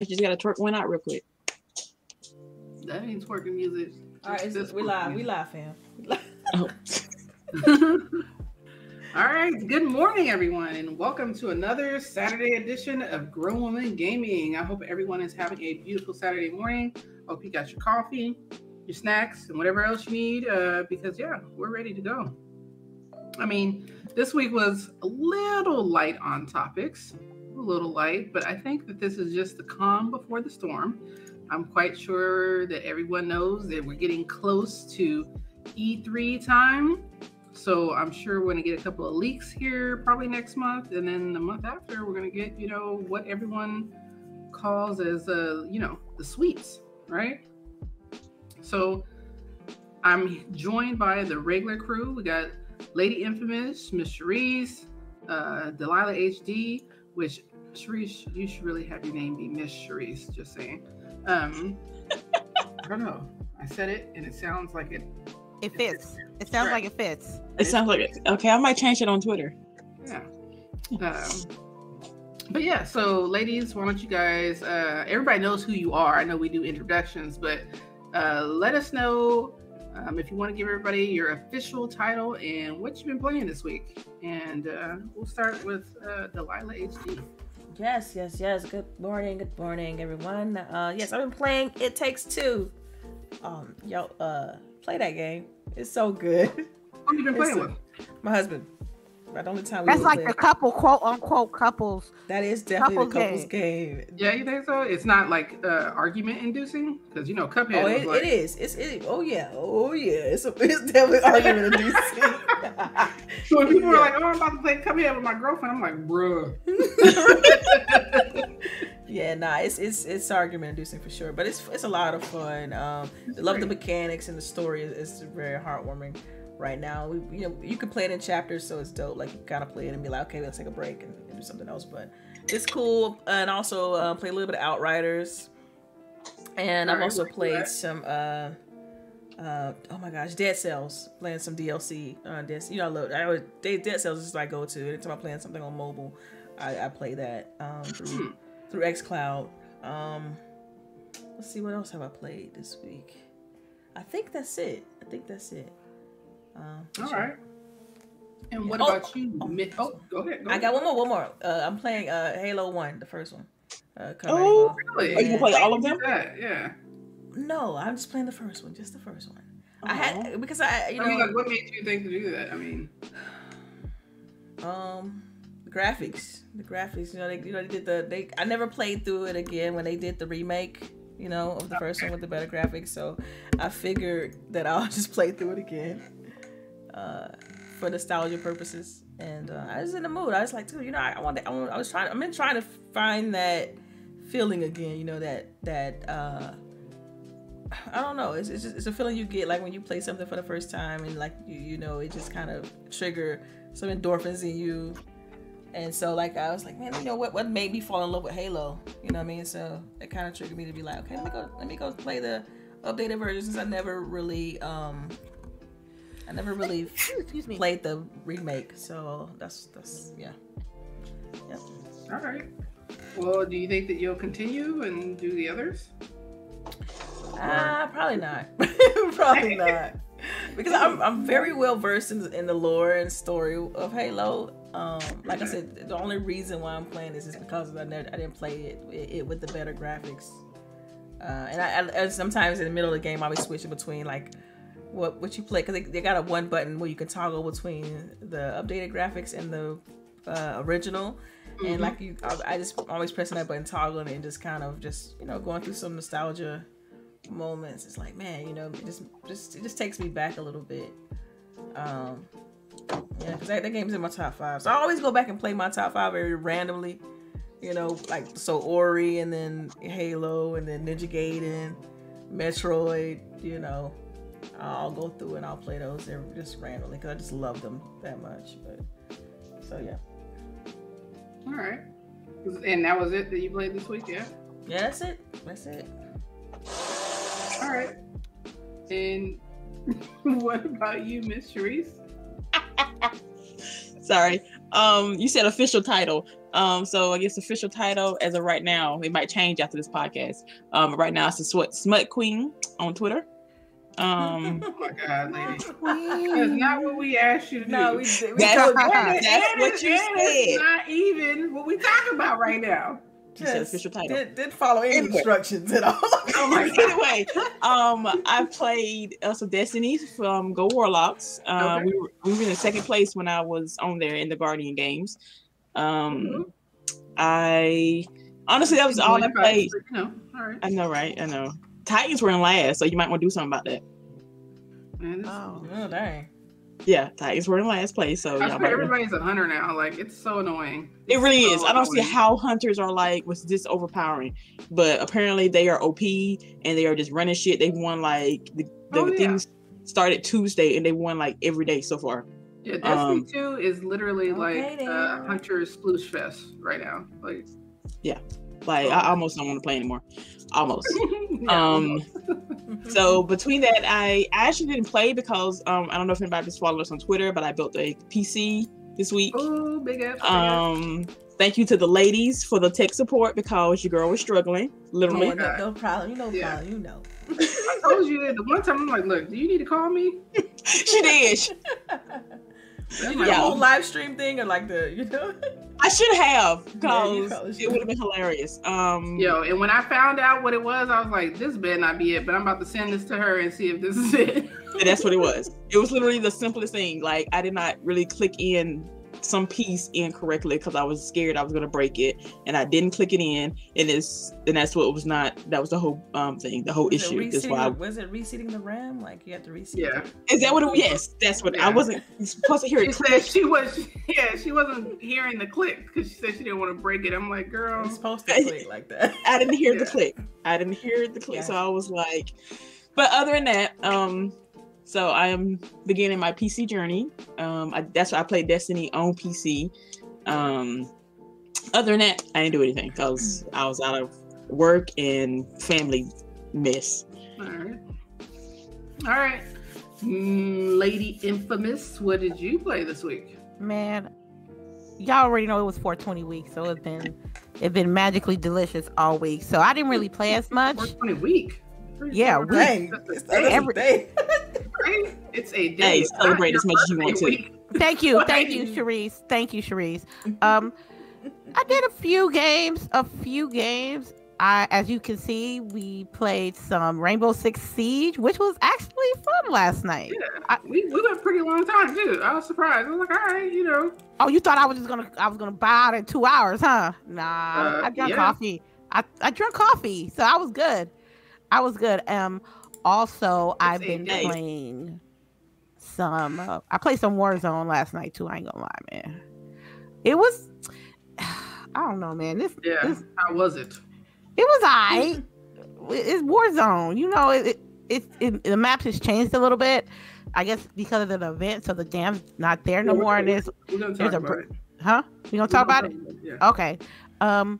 You just gotta twerk one out real quick. That ain't twerking music. All right, That's we twerking live. We music. live, fam. We live. Oh. All right. Good morning, everyone, and welcome to another Saturday edition of Grown Woman Gaming. I hope everyone is having a beautiful Saturday morning. Hope you got your coffee, your snacks, and whatever else you need. Uh, because yeah, we're ready to go. I mean, this week was a little light on topics, a little light, but I think that this is just the calm before the storm. I'm quite sure that everyone knows that we're getting close to E3 time. So I'm sure we're gonna get a couple of leaks here probably next month, and then the month after we're gonna get you know what everyone calls as uh you know the sweets, right? So I'm joined by the regular crew. We got Lady Infamous, Miss Cherise, uh, Delilah HD, which Cherise, you should really have your name be Miss Cherise. Just saying. Um, I don't know. I said it, and it sounds like it. It fits. It sounds Right. like it fits. It sounds like it. Okay, I might change it on Twitter. Yeah. Um, but yeah, so ladies, why don't you guys? Uh, everybody knows who you are. I know we do introductions, but uh, let us know um, if you want to give everybody your official title and what you've been playing this week. And uh, we'll start with uh, Delilah HD. Yes, yes, yes. Good morning, good morning, everyone. Uh, yes, I've been playing It Takes Two. Um, yo, uh, play that game. It's so good. Who you been playing a- with? My husband. Right the only time we That's would like play the couple quote unquote couples. That is definitely couples the couples game. Yeah, you think so? It's not like uh, argument inducing because you know Cuphead. Oh, was it, like, it is. It's it. Oh yeah. Oh yeah. It's a, it's definitely argument in DC. So when people Yeah. are like, "Oh, I'm about to play Cuphead with my girlfriend," I'm like, "Bruh." yeah, nah, it's it's it's argument inducing for sure, but it's it's a lot of fun. Um, I love the mechanics and the story is, is very heartwarming. Right now, we you know you can play it in chapters, so it's dope. Like you kind of play it and be like, okay, let's take a break and, and do something else. But it's cool, and also uh, play a little bit of Outriders, and I've also played some. Uh, uh, oh my gosh, Dead Cells, playing some DLC. Uh, Dead, you know, I love. I always, Dead, Cells is I go to anytime I'm playing something on mobile. I, I play that um, through through XCloud. Um, let's see what else have I played this week. I think that's it. I think that's it. Um, All right. And what Oh, about you? oh, Mi- Oh, go ahead. Go I ahead. got one more. One more. Uh, I'm playing uh, Halo One, the first one. Uh, Oh, out. Really? Are you gonna play all of them? at Yeah. No, I'm just playing the first one. Just the first one. I had because I you I mean, know like, what made you think to do that? I mean, um the graphics the graphics you know they you know they did the they i never played through it again when they did the remake you know of the first one with the better graphics so i figured that i'll just play through it again uh for nostalgia purposes and uh, i was in the mood i was like dude you know i, I want I, want, I was trying i've been trying to find that feeling again you know that that uh I don't know. It's, it's just it's a feeling you get like when you play something for the first time and like you you know it just kind of trigger some endorphins in you. And so like I was like, man, you know what what made me fall in love with Halo? You know what I mean? So it kind of triggered me to be like, okay, let me go let me go play the updated version I never really um I never really Excuse me. played the remake. So that's that's yeah. Yep. all right. Well, do you think that you'll continue and do the others? Ah, probably not. probably not. Because I'm, I'm very well versed in, in the lore and story of Halo. Um, like I said, the only reason why I'm playing this is because I never I didn't play it, it, it with the better graphics. Uh, and I, I and sometimes in the middle of the game I'll be switching between like what what you play because they, they got a one button where you can toggle between the updated graphics and the uh, original. And like you, I, I just always pressing that button, toggling it, and just kind of just you know going through some nostalgia moments. It's like, man, you know, it just just it just takes me back a little bit. Um, yeah, because that, that game's in my top five, so I always go back and play my top five very randomly. You know, like so Ori, and then Halo, and then Ninja Gaiden, Metroid. You know, I'll go through and I'll play those there just randomly because I just love them that much. But so yeah, All right. And that was it that you played this week, yeah? yeah, that's it. That's it. All right. And what about you, Miss Cherise? Sorry. Um, you said official title. Um, so I guess official title as of right now, it might change after this podcast. Um, right now it's the Sweat Smut Queen on Twitter. Um, Oh my god, lady. That's not what we asked you to do. No, we did. We That's- told you that's that. what you and it's said. not even what we talking about right now. you said official title. Did, did follow any Anyway. instructions at all. Oh my god. anyway, um, I played uh, some Destiny from Go Warlocks. Uh, Okay. we, were, we were in second place when I was on there in the Guardian games. Um, Mhm. I honestly that was all I played. fight, You know, all right. I know, right? I know. Titans were in last, so you might want to do something about that. Man, Oh. Oh dang. Yeah, Titans were in last place, so y'all swear everybody's a hunter now. Like it's so annoying. it really It's is. so I don't see how hunters are like was this overpowering, but apparently they are OP and they are just running shit. They won like the, the Oh, yeah. things started Tuesday and they won like every day so far. Yeah, Destiny Um, 2 is literally Okay, like uh, then. Hunter's Sploosh Fest right now. Like, yeah, Like Oh. I almost don't want to play anymore. Almost. yeah, um so between that I, I actually didn't play because um I don't know if anybody's followed us on Twitter, but I built a PC this week. oh, big ass. big ass. Um thank you to the ladies for the tech support because your girl was struggling, Oh, literally. no, no problem. You know, Yeah. problem. You know. I told you that the one time I'm like, look, do you need to call me? she did. She- You like, the Yeah. whole live stream thing or like the you know? I should have because probably it would have been hilarious. Um, Yo, and when I found out what it was, I was like, this better not be it. But I'm about to send this to her and see if this is it. and that's what it was. It was literally the simplest thing. Like I did not really click in some piece incorrectly because I was scared I was gonna break it, and I didn't click it in, and it's and that's what was not. That was the whole um thing, the whole Was issue. That's why. I, was it reseating the RAM? Like you have to reseat. Yeah. it? is that what? It, yes, that's what. I wasn't supposed to hear She it. said she was, yeah, she wasn't hearing the click because she said she didn't want to break it. I'm like, girl, It's supposed to click like that. I didn't hear the click. I didn't hear the click, so I was like, but other than that, um, so I am beginning my PC journey. Um, I, that's why I played Destiny on PC. Um, other than that, I didn't do anything because I was out of work and family mess. all right, all right, Mm, Lady Infamous, what did you play this week? Man, y'all already know it was 420 week, so it's been it's been magically delicious all week. So I didn't really play as much. 420 week. Yeah, That's week. Dang, it's Every- day. It's a day. Hey, celebrate as much as you want to. Thank you, thank you, Cherise. Thank you, Cherise. Um, I did a few games, a few games. I, as you can see, we played some Rainbow Six Siege, which was actually fun last night. Yeah, I- we, we went a pretty long time too. I was surprised. I was like, all right, you know, Oh, you thought I was just gonna I was gonna buy out in two hours, huh? Nah, Uh, I drank yeah. coffee. I, I drank coffee, so I was good. I was good. Um, also I've been day. playing some. Uh, I played some Warzone last night too. I ain't gonna lie, man. It was. I don't know, man. This yeah. This- How was it? it was alright. It's Warzone, you know. It, it, it, it the map has changed a little bit. I guess because of the event, so the dam's not there no Yeah, more. And there's, there's a about it. huh? You gonna talk about it? Yeah. Okay. Um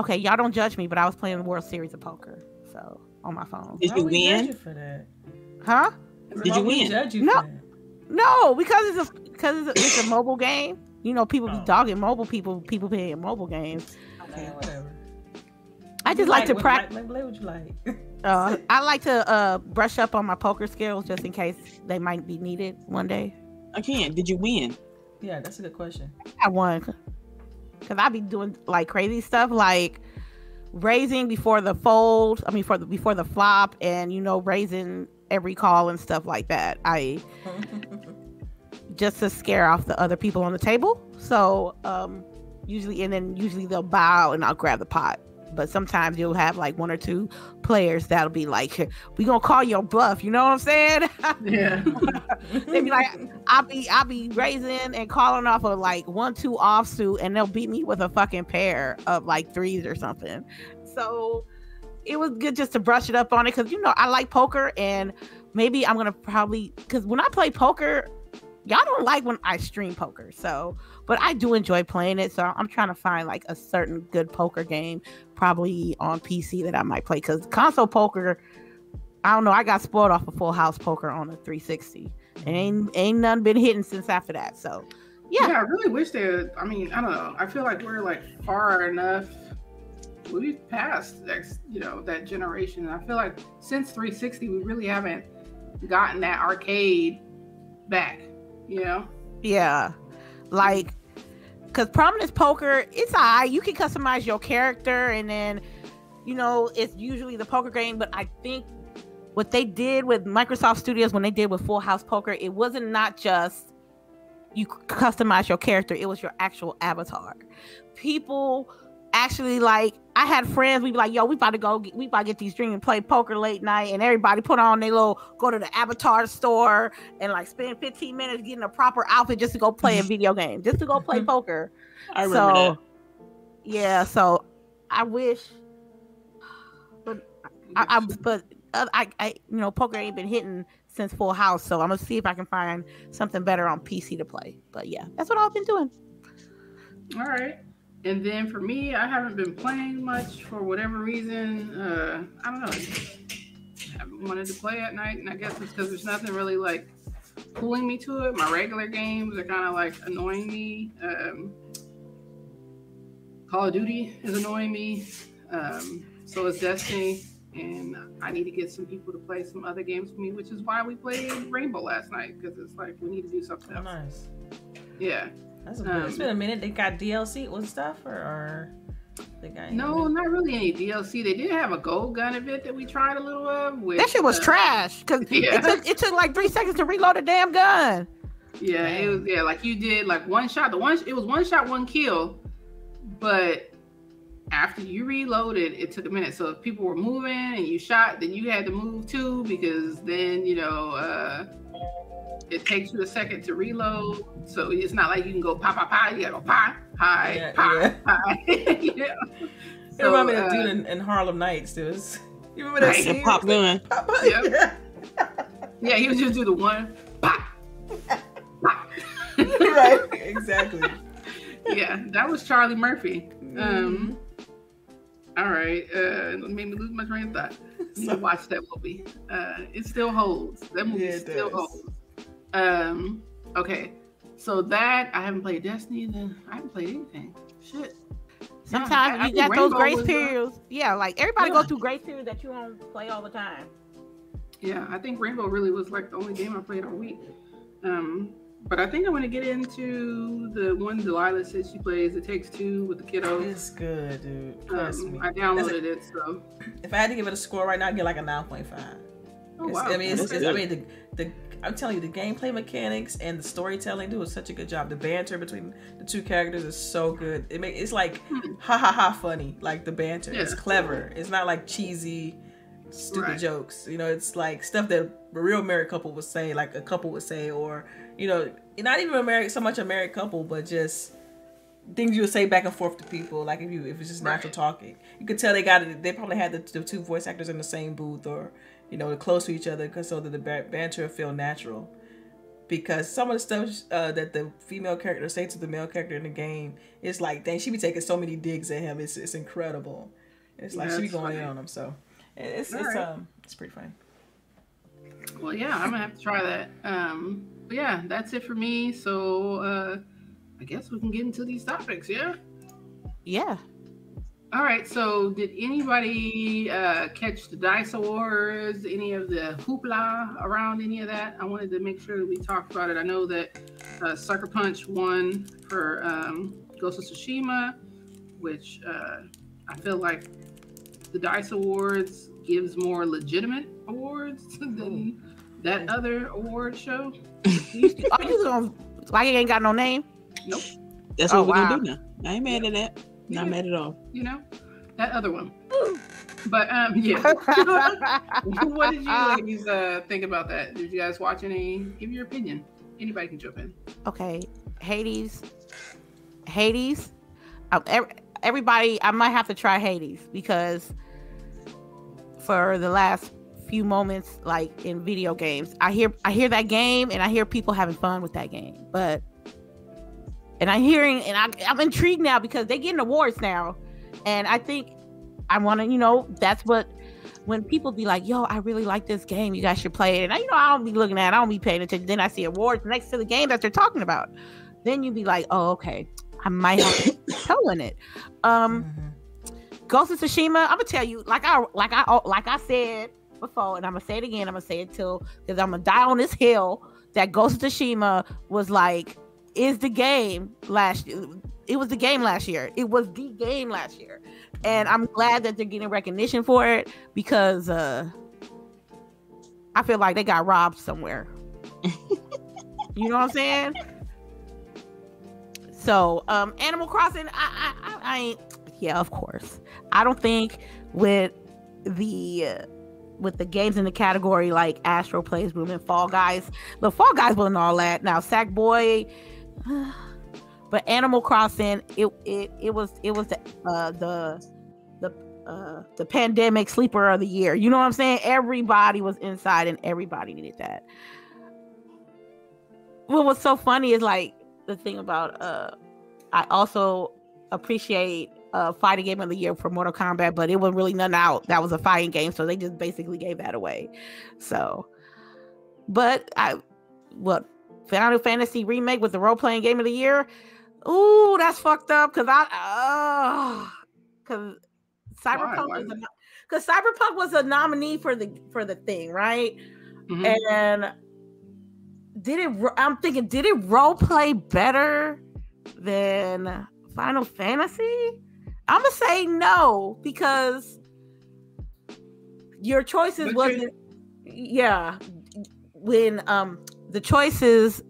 okay, y'all don't judge me, but I was playing the World Series of Poker. So on my phone. Did Why you would we judge win? you for that? Huh? Did Why you win? You No. No, because it's a because it's a, it's a mobile game. You know, people be Oh. dogging mobile people people playing mobile games. Okay, whatever. I just like to practice Like, play what you like. uh I like to uh brush up on my poker skills just in case they might be needed one day. Again, did you win? yeah, that's a good question. I won. Cause I be doing like crazy stuff like raising before the fold. I mean for the before the flop and you know raising every call and stuff like that. I just to scare off the other people on the table. So um usually and then usually they'll bow and I'll grab the pot. But sometimes you'll have like one or two players that'll be like, "We gonna call your bluff," you know what I'm saying? Yeah. they be like, I'll be I'll be raising and calling off of like one two offsuit, and they'll beat me with a fucking pair of like threes or something. So it was good just to brush it up on it because you know I like poker, and maybe I'm gonna probably because when I play poker, y'all don't like when I stream poker. So, but I do enjoy playing it. So I'm trying to find like a certain good poker game, probably on PC that I might play because console poker. I don't know. I got spoiled off of Full House Poker on the 360 and ain't ain't none been hitting since after that. So Yeah. I really wish they. I mean, I don't know. I feel like we're like far enough. We've passed next, you know, that generation. And I feel like since 360, we really haven't gotten that arcade back. You know? Yeah. Like, because Prominence Poker, it's all right. You can customize your character, and then, you know, it's usually the poker game. But I think what they did with Microsoft Studios when they did with Full House Poker, it wasn't not just you customize your character, it was your actual avatar. People actually like I had friends, we'd be like, yo, we about to go get, we about to get these drinks and play poker late night, and everybody put on their little go to the avatar store and like spend 15 minutes getting a proper outfit just to go play a video game, just to go play poker. I remember so that. yeah, so I wish but I, I but uh, I, I you know poker ain't been hitting since Full House, so I'm gonna see if I can find something better on PC to play. But yeah, that's what I've been doing. All right. And then for me, I haven't been playing much for whatever reason. Uh, I don't know. I haven't wanted to play at night, and I guess it's because there's nothing really like pulling me to it. My regular games are kind of like annoying me. Um, Call of Duty is annoying me. Um, so is Destiny, and I need to get some people to play some other games for me, which is why we played Rainbow last night because it's like we need to do something Oh, else. nice. Yeah. That's a good. it's Um, been a minute. They got DLC with stuff, or, or they got No, not really any DLC. They did have a gold gun event that we tried a little of. Which, That shit was uh, trash because Yeah. it took it took like three seconds to reload a damn gun. Yeah, it was yeah, like you did like one shot. The one it was one shot, one kill, but after you reloaded, it took a minute. So if people were moving and you shot, then you had to move too because then you know uh, it takes you a second to reload. So it's not like you can go pop pop pop. You gotta go pop hi Yeah, pop yeah. hi. yeah. It reminded me of uh, the dude in, in Harlem Nights. Dude. It's- You remember that Right, scene? pop gun. Pop, pop. Yep. Yeah, he was just do the one pop. pop. right. Exactly. yeah, that was Charlie Murphy. Mm-hmm. Um, all right, uh, made me lose my train of thought. I need watch that movie. Uh, it still holds. That movie Yeah, still does. holds. Um, okay, so that I haven't played Destiny. Then I haven't played anything. Shit. Yeah, Sometimes I- I you think got those grace was, uh, periods. Yeah, like everybody Yeah. goes through grace periods that you don't play all the time. Yeah, I think Rainbow really was like the only game I played all week. Um, but I think I'm gonna get into the one Delilah says she plays. It takes two with the kiddos. It's good, dude. Trust Um, me. I downloaded it, so If I had to give it a score right now, I'd get like a 9.5. oh, It's- wow. I mean, it's, That's it's, I mean, the, the I'm telling you, the gameplay mechanics and the storytelling do such a good job. The banter between the two characters is so good. It make it's like Hmm. ha ha ha funny. Like the banter, it's clever. It's not like cheesy, stupid Right. jokes. You know, it's like stuff that a real married couple would say, like a couple would say, or you know, not even a married so much a married couple, but just things you would say back and forth to people. Like if you if it's just natural Right. talking, you could tell they got it. They probably had the, the two voice actors in the same booth or you know close to each other, because so that the banter would feel natural. Because some of the stuff uh, that the female character say to the male character in the game, it's like, dang, she be taking so many digs at him. It's it's incredible. It's like Yeah, she be it's going in on him. So it's it's Alright. um it's pretty fun. Well, yeah, I'm gonna have to try that. Um, but yeah, that's it for me. So uh, I guess we can get into these topics. Yeah. Yeah. All right. So did anybody uh, catch the Dice Awards? Any of the hoopla around any of that? I wanted to make sure that we talked about it. I know that uh, Sucker Punch won for um, Ghost of Tsushima, which uh, I feel like the Dice Awards gives more legitimate awards than that other award show. You, are you gonna like it ain't got no name? Nope. That's Oh, what we're wow. gonna do now. I ain't mad at that. Not Yeah. mad at all. You know, that other one. But um, yeah. what did you ladies uh, think about that? Did you guys watch any? Give your opinion. Anybody can jump in. okay, Hades. Hades. Um, ev- everybody, I might have to try Hades because for the last few moments, like in video games, I hear I hear that game and I hear people having fun with that game, but and I'm hearing and I, I'm intrigued now because they're getting awards now, and I think I want to, you know, that's what when people be like, "Yo, I really like this game. You guys should play it." And I, you know, I don't be looking at, it, I don't be paying attention. Then I see awards next to the game that they're talking about. then you'd be like, oh, okay, I might have toe in it. Um, Mhm. Ghost of Tsushima, I'm gonna tell you, like I like I like I said before, and I'm gonna say it again. I'm gonna say it till because I'm gonna die on this hill that Ghost of Tsushima was like is the game last. Year. It was the game last year. It was the game last year, and I'm glad that they're getting recognition for it because uh I feel like they got robbed somewhere. you know what I'm saying? So, um, Animal Crossing, I, I, I, I ain't. Yeah, of course. I don't think with the uh, with the games in the category like Astro's Playroom and Fall Guys, the Fall Guys wasn't all that. Now, Sackboy, but Animal Crossing, it it it was it was the uh, the the uh, the pandemic sleeper of the year. You know what I'm saying? Everybody was inside and everybody needed that. What was so funny is like the thing about uh I also appreciate uh fighting game of the year for Mortal Kombat, but it was really none out. That was a fighting game, so they just basically gave that away. So but I what Final Fantasy remake with the role playing game of the year. Ooh, that's fucked up because I because Cyberpunk Why? was because Cyberpunk was a nominee for the for the thing, right? Mhm. And did it? I'm thinking, did it role play better than Final Fantasy? I'm gonna say no because your choices But wasn't. Yeah, when um the choices,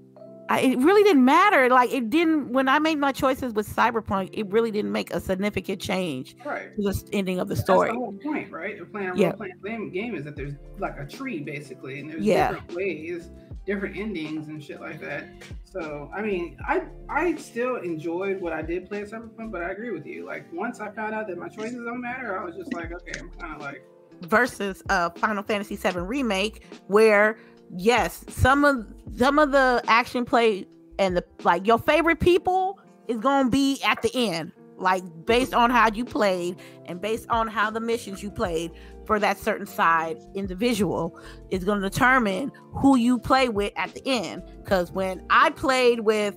I, it really didn't matter. Like it didn't when I made my choices with Cyberpunk. It really didn't make a significant change Right. to the ending of the story. That's the whole point, right? Of playing a Yeah. role-playing game, game is that there's like a tree basically, and there's Yeah. different ways, different endings and shit like that. So, I mean, I I still enjoyed what I did play at Cyberpunk, but I agree with you. Like once I found out that my choices don't matter, I was just like, okay, I'm kind of like, versus uh Final Fantasy VII remake where yes some of some of the action play and the like your favorite people is gonna be at the end. Like based on how you played and based on how the missions you played for that certain side individual is to determine who you play with at the end. Because when i played with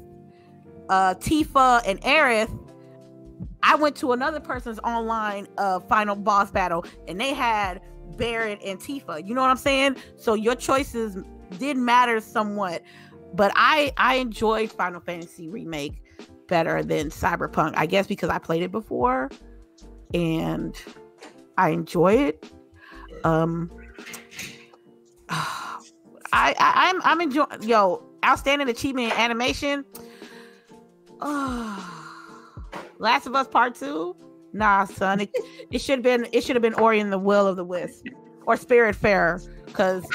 uh tifa and aerith I went to another person's online uh final boss battle and they had Barret and Tifa. You know what I'm saying? So your choices did matter somewhat. But I I enjoyed Final Fantasy remake better than Cyberpunk. I guess because I played it before and I enjoy it. Um I, I I'm I'm enjoying yo outstanding achievement in animation. Oh, Last of Us Part Two. Nah, son. It, it should have been it should have been Ori and the Will of the Wisp or Spiritfarer because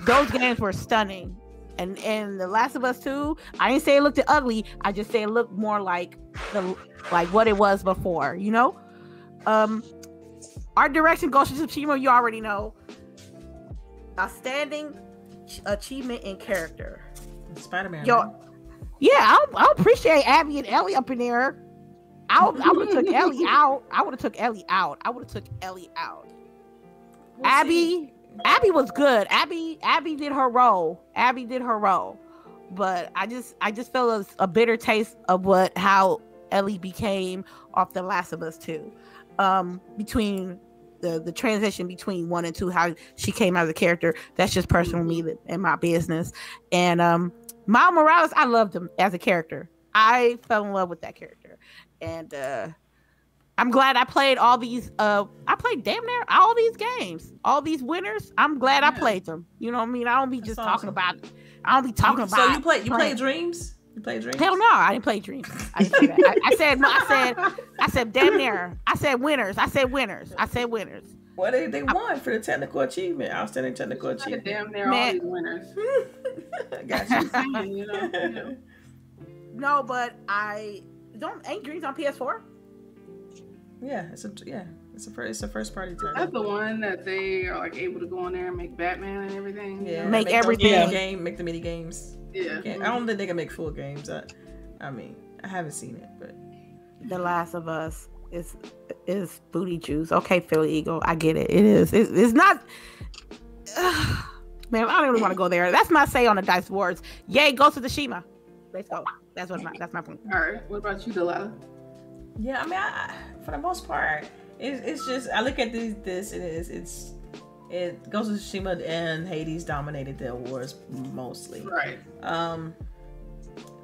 those games were stunning. And and the Last of Us Two, I didn't say it looked ugly. I just say it looked more like the like what it was before. You know. Um, art direction Ghost of Tsushima. You already know. Outstanding achievement in character. Spider-Man. Yo, yeah, I I appreciate Abby and Ellie up in there. I, I would have took Ellie out. I would have took Ellie out. I would have took Ellie out. Well, Abby, see, Abby was good. Abby, Abby did her role. Abby did her role, but I just, I just felt a, a bitter taste of what how Ellie became off The Last of Us Two. Um, between the the transition between one and two, how she came out as a character. That's just personal me that- and my business. And um, Miles Morales, I loved him as a character. I fell in love with that character, and uh, I'm glad I played all these. Uh, I played damn near all these games, all these winners. I'm glad I played them. You know what I mean? I don't be That's just awesome. talking about. I don't be talking you, about. So you play you play. Dreams? You play Dreams? Hell no, I didn't play Dreams. I, didn't say that. I, I said, no. I said, I said, damn near. I said winners. I said winners. I said winners. Well, they, they won for the technical achievement, outstanding technical Like a achievement. damn near all Man. these winners. Got you. You know, you know. No, but I don't. Ain't Dreams on PS4? Yeah, it's a yeah, it's a first it's a first party title. That's the one that they are like able to go on there and make Batman and everything. you Yeah, know? Make those everything. mini game, make the mini games. yeah. Yeah, I don't think they can make full games. I, I mean, I haven't seen it, but The Last of Us is is booty juice. Okay, Philly Eagle, I get it. It is. It, it's not. man, I don't even want to go there. That's my say on the Dice Awards. Yay, Ghost of Shima. Let's go. That's what my that's my point. All right. What about you, Delilah? Yeah, I mean, I, for the most part, it's, it's just I look at this. This it is. It's it goes to Tsushima and Hades dominated the awards mostly. Right. Um,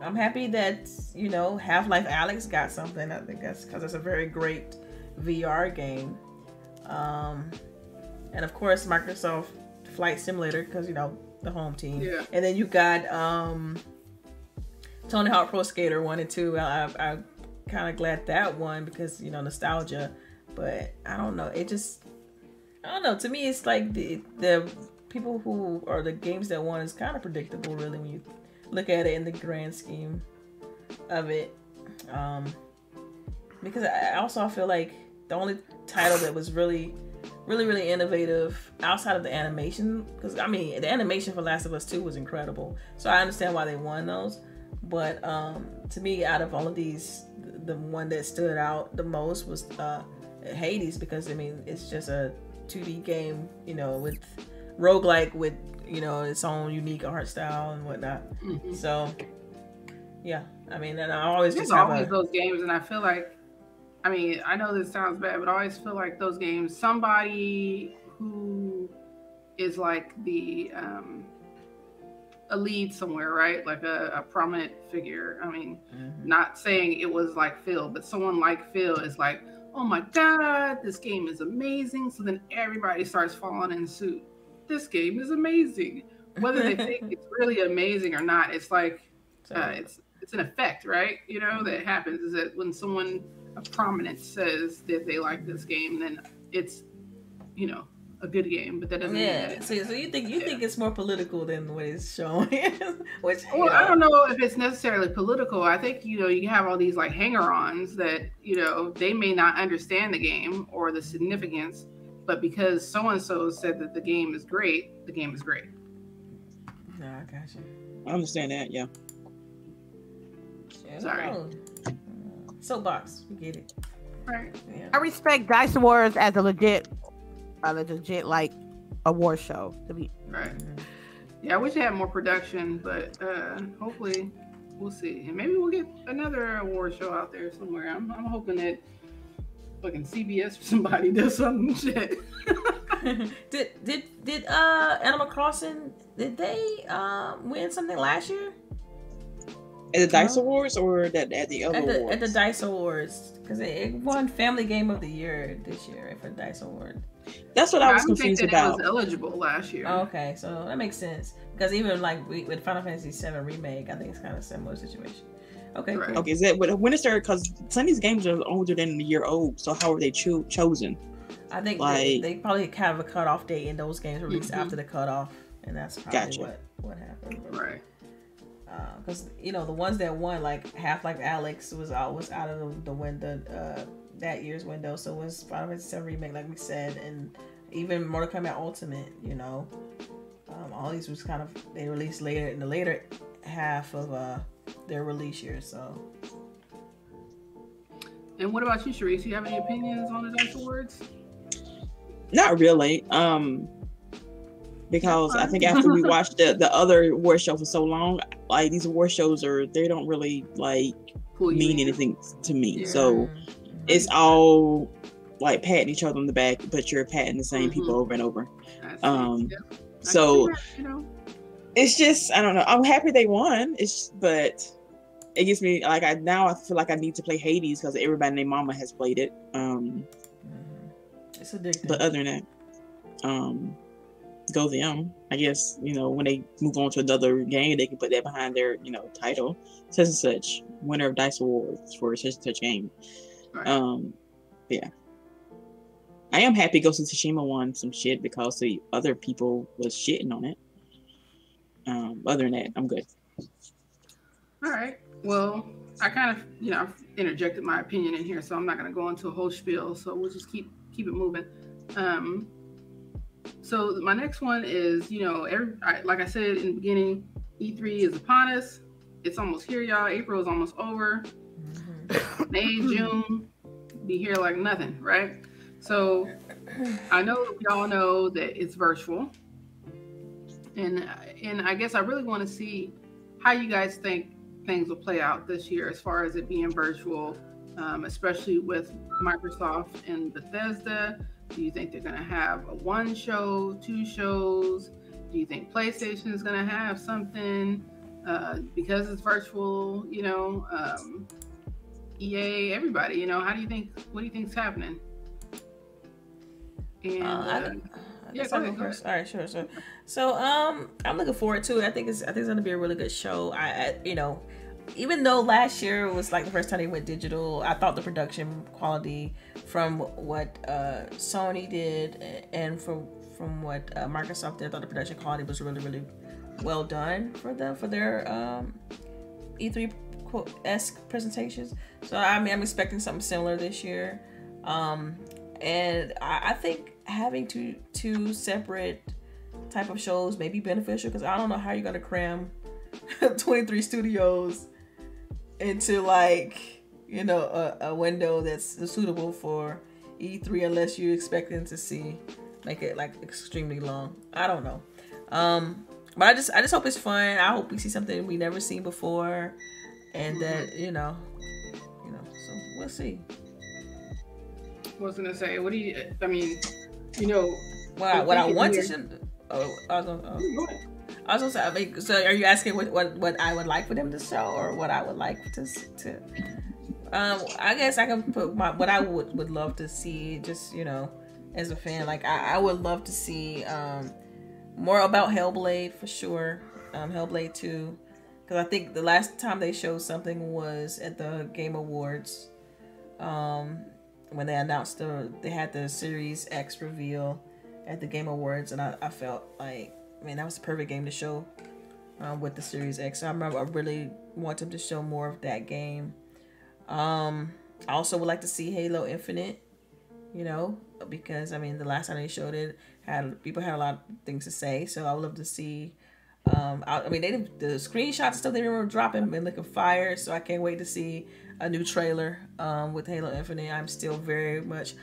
I'm happy that you know Half-Life Alyx got something. I think that's because it's a very great VR game. Um, and of course Microsoft Flight Simulator because you know the home team. Yeah. And then you got um, Tony Hawk Pro Skater one and two. I, I, I kind of glad that one because you know nostalgia. But I don't know. It just I don't know. To me, it's like the the people who are the games that won is kind of predictable, really, when you look at it in the grand scheme of it. Um, because I also feel like the only title that was really, really, really innovative outside of the animation, because I mean, the animation for Last of Us 2 was incredible. So I understand why they won those. But um, to me, out of all of these, the, one that stood out the most was uh, Hades, because I mean, it's just a 2D game, you know, with roguelike with you know its own unique art style and whatnot. Mhm. So yeah, I mean, and I always There's just have always a, those games, and I feel like, I mean, I know this sounds bad, but I always feel like those games, somebody who is like the um, a lead somewhere, right? Like a, a prominent figure. I mean, Mhm. not saying it was like Phil, but someone like Phil is like, oh my god, this game is amazing. So then everybody starts falling in suit. This game is amazing. Whether they think it's really amazing or not, it's like uh, it's it's an effect, right? You know that happens is that when someone of prominence says that they like this game, then it's you know a good game, but that doesn't mean that yeah. So, so you think you think it's more political than what it's showing? Which you Well, I don't know if it's necessarily political. I think you know you have all these like hanger-ons that you know they may not understand the game or the significance, but because so and so said that the game is great, the game is great. No, I got you. I understand that. Yeah. Yeah, Sorry. no. Soapbox, we get it. Right. Yeah. I respect Dice Awards as a legit, a legit like award show. To be Right. Yeah, I wish I had more production, but uh hopefully we'll see. And maybe we'll get another award show out there somewhere. I'm, I'm hoping that fucking CBS or somebody does some shit. did did did uh Animal Crossing did they uh win something last year At the Dice No. Awards or that at the other at the awards? at the Dice Awards because it, it won Family Game of the Year this year right, for the Dice Award. That's what I was don't think confused that about. it was eligible last year. Oh, okay, so that makes sense because even like we, with Final Fantasy VII remake, I think it's kind of similar situation. Okay, Right. cool. Okay, is that what when it started? Because some of these games are older than a year old. So how were they cho- chosen? I think Like- they, they probably have a cutoff date, and those games released Mhm. after the cutoff, and that's probably Gotcha. what what happened. Right. Because you know the ones that won like Half-Life Alyx was always out of the, the window uh, that year's window, so it was Final Fantasy VII remake like we said, and even Mortal Kombat Ultimate. You know, um, all these was kind of they released later in the later half of uh, their release year. So And what about you, Cherise? Do you have any opinions on the Dice Awards? Not really. Um, because I think after we watched the the other award show for so long, like these award shows are they don't really like mean in? anything to me. Yeah. So it's all like patting each other on the back, but you're patting the same people Mhm. over and over. Um, Yeah, So that, you know, it's just I don't know. I'm happy they won. It's but it gets me like I now I feel like I need to play Hades because everybody named Mama has played it. Um, Mhm. It's addictive. but other than that, um, go them. I guess you know when they move on to another game, they can put that behind their you know title, such and such winner of Dice Awards for such and such game. right. Um, yeah. I am happy Ghost of Tsushima won some shit because the other people was shitting on it. Um, other than that, I'm good. All right. Well, I kind of, you know, I've interjected my opinion in here, so I'm not going to go into a whole spiel. So we'll just keep keep it moving. Um, so my next one is, you know, every I, like I said in the beginning, E3 is upon us. It's almost here, y'all. April is almost over. Mhm. May, June, be here like nothing, right? So I know y'all know that it's virtual, and and I guess I really want to see how you guys think things will play out this year as far as it being virtual, um, especially with Microsoft and Bethesda. Do you think they're going to have a one show, two shows? Do you think PlayStation is going to have something uh, because it's virtual? You know, um, EA, everybody. You know, how do you think? What do you think's happening? And uh, uh, yeah, go ahead, go ahead. All right, sure, sure. So, um, I'm looking forward to it. I think it's I think it's going to be a really good show. I, I, you know, even though last year was like the first time they went digital, I thought the production quality from what uh, Sony did and from from what uh, Microsoft did, I thought the production quality was really really well done for them for their um, E3 esque presentations. So I mean, I'm expecting something similar this year, um, and I, I think having two two separate type of shows may be beneficial because I don't know how you're gonna cram 23 studios into like you know a, a window that's suitable for E3 unless you're expecting to see make it like extremely long. I don't know. Um but I just I just hope it's fun. I hope we see something we never seen before and that, you know, you know, so we'll see. I was gonna say, what do you I mean, you know what I, what I want to oh, I was gonna, oh. Also, I mean, so are you asking what, what, what I would like for them to show or what I would like to, to, um, I guess I can put my, what I would, would love to see just, you know, as a fan, like I, I would love to see, um, more about Hellblade for sure. Um, Hellblade 2. Cause I think the last time they showed something was at the Game Awards. Um, when they announced the, they had the Series X reveal at the Game Awards and I, I felt like I mean, that was the perfect game to show um, with the Series X. I remember I really want them to show more of that game. Um, I also would like to see Halo Infinite, you know, because I mean, the last time they showed it, had people had a lot of things to say. So I would love to see. Um, I, I mean, they the screenshots and stuff they were dropping been looking fire. So I can't wait to see a new trailer um, with Halo Infinite. I'm still very much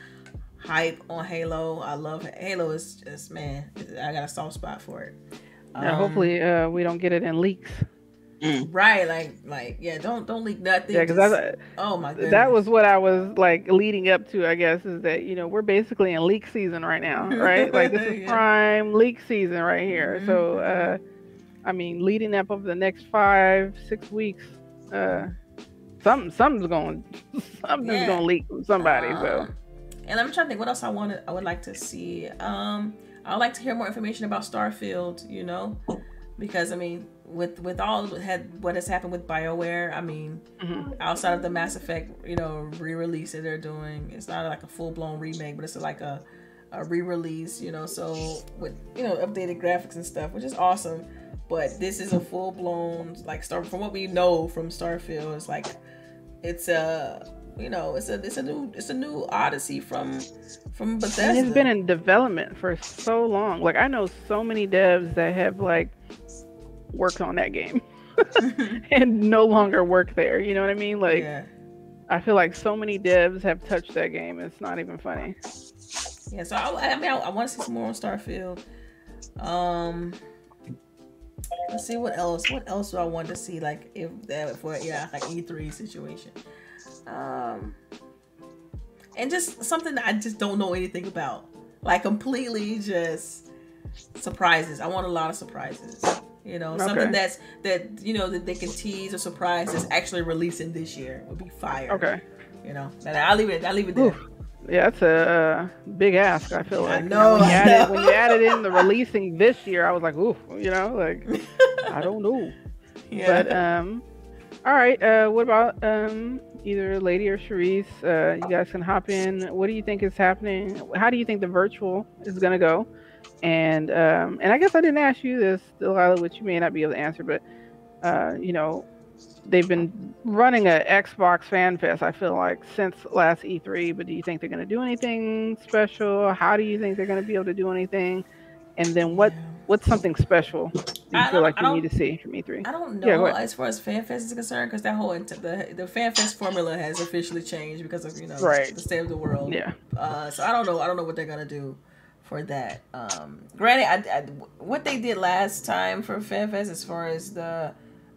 hype on Halo. I love Halo. Is just man, I got a soft spot for it. Yeah, um, hopefully uh, we don't get it in leaks. Mm. Right, like, like, yeah, don't don't leak nothing. Yeah, because oh my goodness. that was what I was like leading up to. I guess is that you know we're basically in leak season right now, right? like this is yeah. prime leak season right here. Mm-hmm. So, uh, I mean, leading up over the next five six weeks, uh, something something's going something's yeah. going to leak from somebody. Uh, so and I'm trying to think what else I wanted I would like to see. Um I would like to hear more information about Starfield, you know? Because I mean, with with all had what has happened with BioWare, I mean, mm-hmm. outside of the Mass Effect, you know, re-release that they're doing, it's not like a full-blown remake, but it's like a a re-release, you know, so with you know updated graphics and stuff, which is awesome. But this is a full-blown like start from what we know from Starfield. It's like it's a you know, it's a it's a new it's a new Odyssey from from Bethesda. And it's been in development for so long. Like I know so many devs that have like worked on that game and no longer work there. You know what I mean? Like yeah. I feel like so many devs have touched that game. It's not even funny. Yeah, so I, I mean, I, I want to see some more on Starfield. Um, let's see what else. What else do I want to see? Like if that for yeah, like E three situation. Um, and just something that I just don't know anything about. Like completely just surprises. I want a lot of surprises. You know, okay. something that's that you know that they can tease or surprise that's actually releasing this year would be fire. Okay. You know, and I'll leave it. I'll leave it there. Oof. Yeah, that's a uh, big ask. I feel like. I know. when, you added, when you added in the releasing this year, I was like, ooh, you know, like I don't know. Yeah. But um, all right. Uh, what about um either Lady or Cherise, uh, you guys can hop in. What do you think is happening? How do you think the virtual is going to go? And um, and I guess I didn't ask you this, Delilah, which you may not be able to answer, but uh, you know, they've been running a Xbox Fan Fest. I feel like since last E3. But do you think they're going to do anything special? How do you think they're going to be able to do anything? And then what? What's something special do you feel like you need to see from E3? I don't know yeah, as far as FanFest is concerned because that whole the the FanFest formula has officially changed because of you know right. the state of the world. Yeah. Uh, so I don't know. I don't know what they're gonna do for that. Um, granted, I, I, what they did last time for FanFest as far as the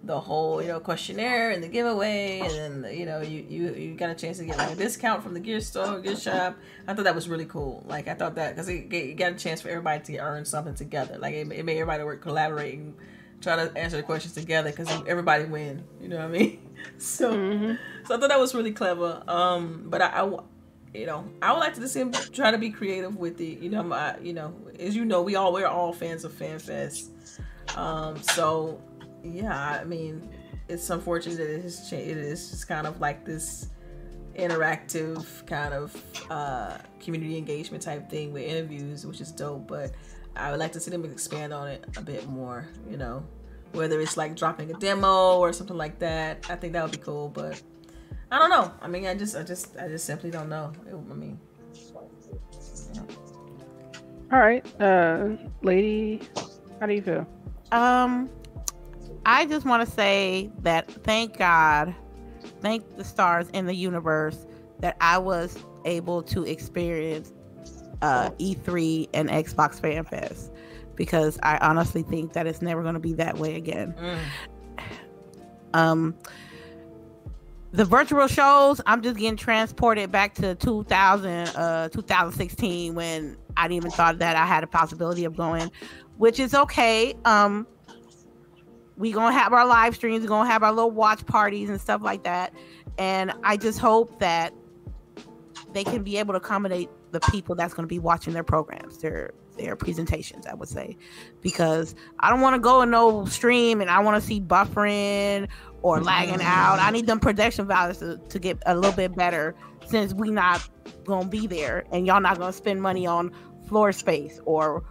the whole you know questionnaire and the giveaway, and then you know you you you got a chance to get like a discount from the gear store, gear shop. I thought that was really cool. Like I thought that because it, it got a chance for everybody to earn something together. Like it, it made everybody work collaborating, try to answer the questions together because everybody win. You know what I mean? So mm-hmm. so I thought that was really clever. Um, but I, I you know, I would like to see him try to be creative with it. You know, my, you know, as you know, we all we're all fans of FanFest. Um, so yeah, I mean, it's unfortunate that it has changed. It is just kind of like this interactive kind of uh, community engagement type thing with interviews, which is dope. But I would like to see them expand on it a bit more. You know, whether it's like dropping a demo or something like that. I think that would be cool, but I don't know. I mean, I just, I just, I just simply don't know. It, I mean, yeah. all right, uh, lady, how do you feel? Um, I just want to say that thank God, thank the stars in the universe that I was able to experience uh, E3 and Xbox Fan Fest because I honestly think that it's never going to be that way again. Mm. Um, the virtual shows, I'm just getting transported back to 2000, uh, 2016 when I didn't even thought that I had a possibility of going, which is okay. Um, we gonna have our live streams, we're gonna have our little watch parties and stuff like that. And I just hope that they can be able to accommodate the people that's going to be watching their programs, their their presentations, I would say, because I don't want to go in no stream and I want to see buffering or lagging out. I need them production values to, to get a little bit better since we not gonna be there and y'all not gonna spend money on floor space or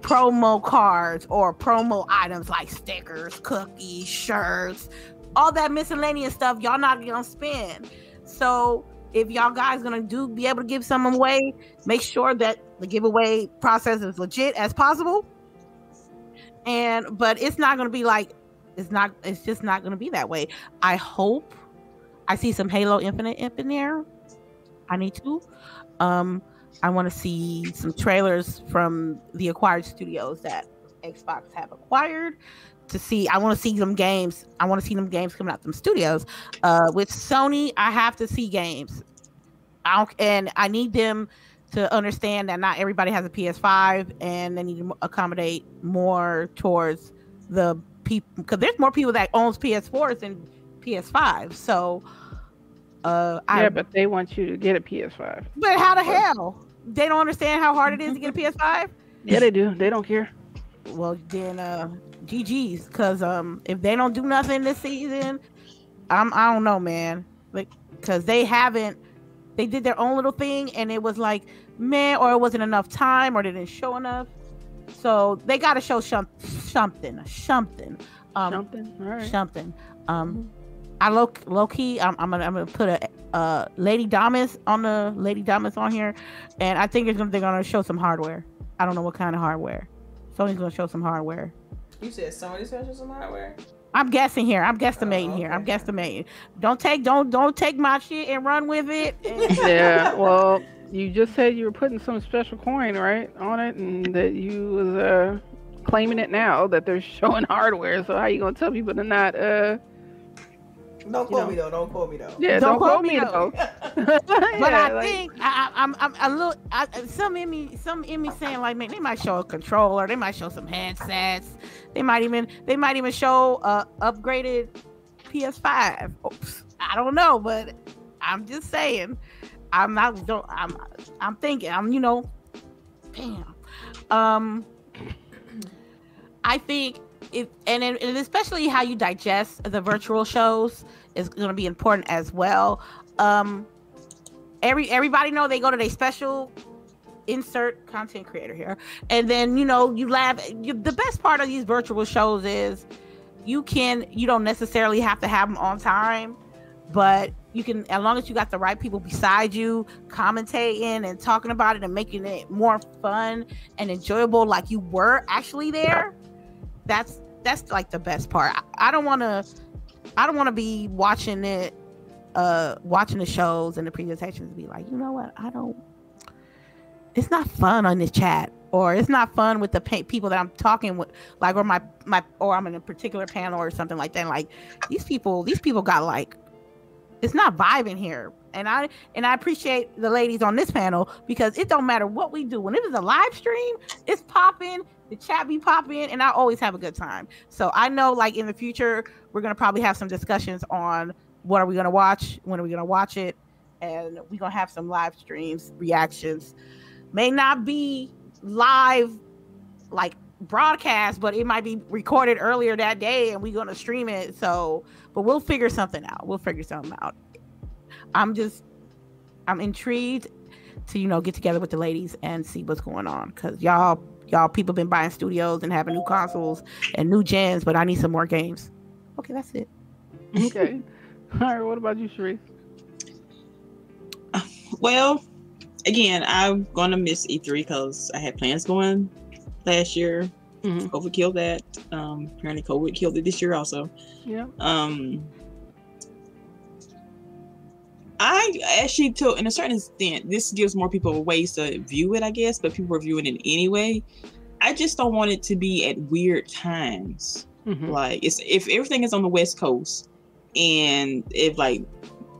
promo cards or promo items like stickers, cookies, shirts, all that miscellaneous stuff y'all not gonna spend. So if y'all guys gonna do be able to give some away, make sure that the giveaway process is legit as possible. And but it's not gonna be like it's not it's just not gonna be that way. I hope I see some Halo Infinite in there. I need to. Um I want to see some trailers from the acquired studios that Xbox have acquired to see. I want to see them games. I want to see them games coming out from studios. Uh, with Sony, I have to see games. I don't, and I need them to understand that not everybody has a PS5, and they need to accommodate more towards the people because there's more people that owns PS4s than PS5. So, uh, yeah, I, but they want you to get a PS5. But how the hell? They don't understand how hard it is to get a PS5. Yeah, they do. They don't care. Well, then, uh, GG's, because um, if they don't do nothing this season, I'm I don't know, man. Like, because they haven't, they did their own little thing, and it was like, man, or it wasn't enough time, or they didn't show enough. So they got to show some, something, something, um, something, all right. something. Um, mm-hmm. I low low key, I'm, I'm gonna I'm gonna put a uh Lady Damas on the Lady Damas on here, and I think they're gonna they're gonna show some hardware. I don't know what kind of hardware. Sony's gonna show some hardware. You said Sony's gonna show some hardware. I'm guessing here. I'm guesstimating oh, okay. here. I'm guesstimating. Don't take don't don't take my shit and run with it. yeah. Well, you just said you were putting some special coin right on it, and that you was uh claiming it now that they're showing hardware. So how you gonna tell people to not uh don't quote know. me though. Don't quote me though. Yeah, don't, don't quote, me though. but I like... think I, am I'm, I'm a little. I, some in me, some in me saying like, man, they might show a controller. They might show some headsets. They might even, they might even show a upgraded PS5. Oops, I don't know, but I'm just saying. I'm not. Don't. I'm. I'm thinking. I'm. You know. Damn. Um. I think it, and, and especially how you digest the virtual shows is going to be important as well. Um, every everybody know they go to their special insert content creator here, and then you know you laugh. You, the best part of these virtual shows is you can you don't necessarily have to have them on time, but you can as long as you got the right people beside you commentating and talking about it and making it more fun and enjoyable like you were actually there that's that's like the best part. I, I don't want to I don't want to be watching it uh watching the shows and the presentations be like, "You know what? I don't it's not fun on this chat. or it's not fun with the pa- people that I'm talking with, like or my my or I'm in a particular panel or something like that. Like these people, these people got like it's not vibing here. And I and I appreciate the ladies on this panel because it don't matter what we do. When it is a live stream, it's popping, the chat be popping, and I always have a good time. So I know like in the future we're gonna probably have some discussions on what are we gonna watch, when are we gonna watch it, and we're gonna have some live streams, reactions. May not be live like broadcast, but it might be recorded earlier that day and we're gonna stream it. So, but we'll figure something out. We'll figure something out. I'm just I'm intrigued to, you know, get together with the ladies and see what's going on. Cause y'all y'all people been buying studios and having new consoles and new gens, but I need some more games. Okay, that's it. Okay. All right, what about you, Cherise? Well, again, I'm gonna miss E3 because I had plans going last year. Mm-hmm. COVID killed that. Um, apparently, COVID killed it this year also. Yeah. Um, I actually, to in a certain extent, this gives more people ways to view it, I guess. But people are viewing it anyway. I just don't want it to be at weird times. Mm-hmm. Like, it's if everything is on the West Coast, and if like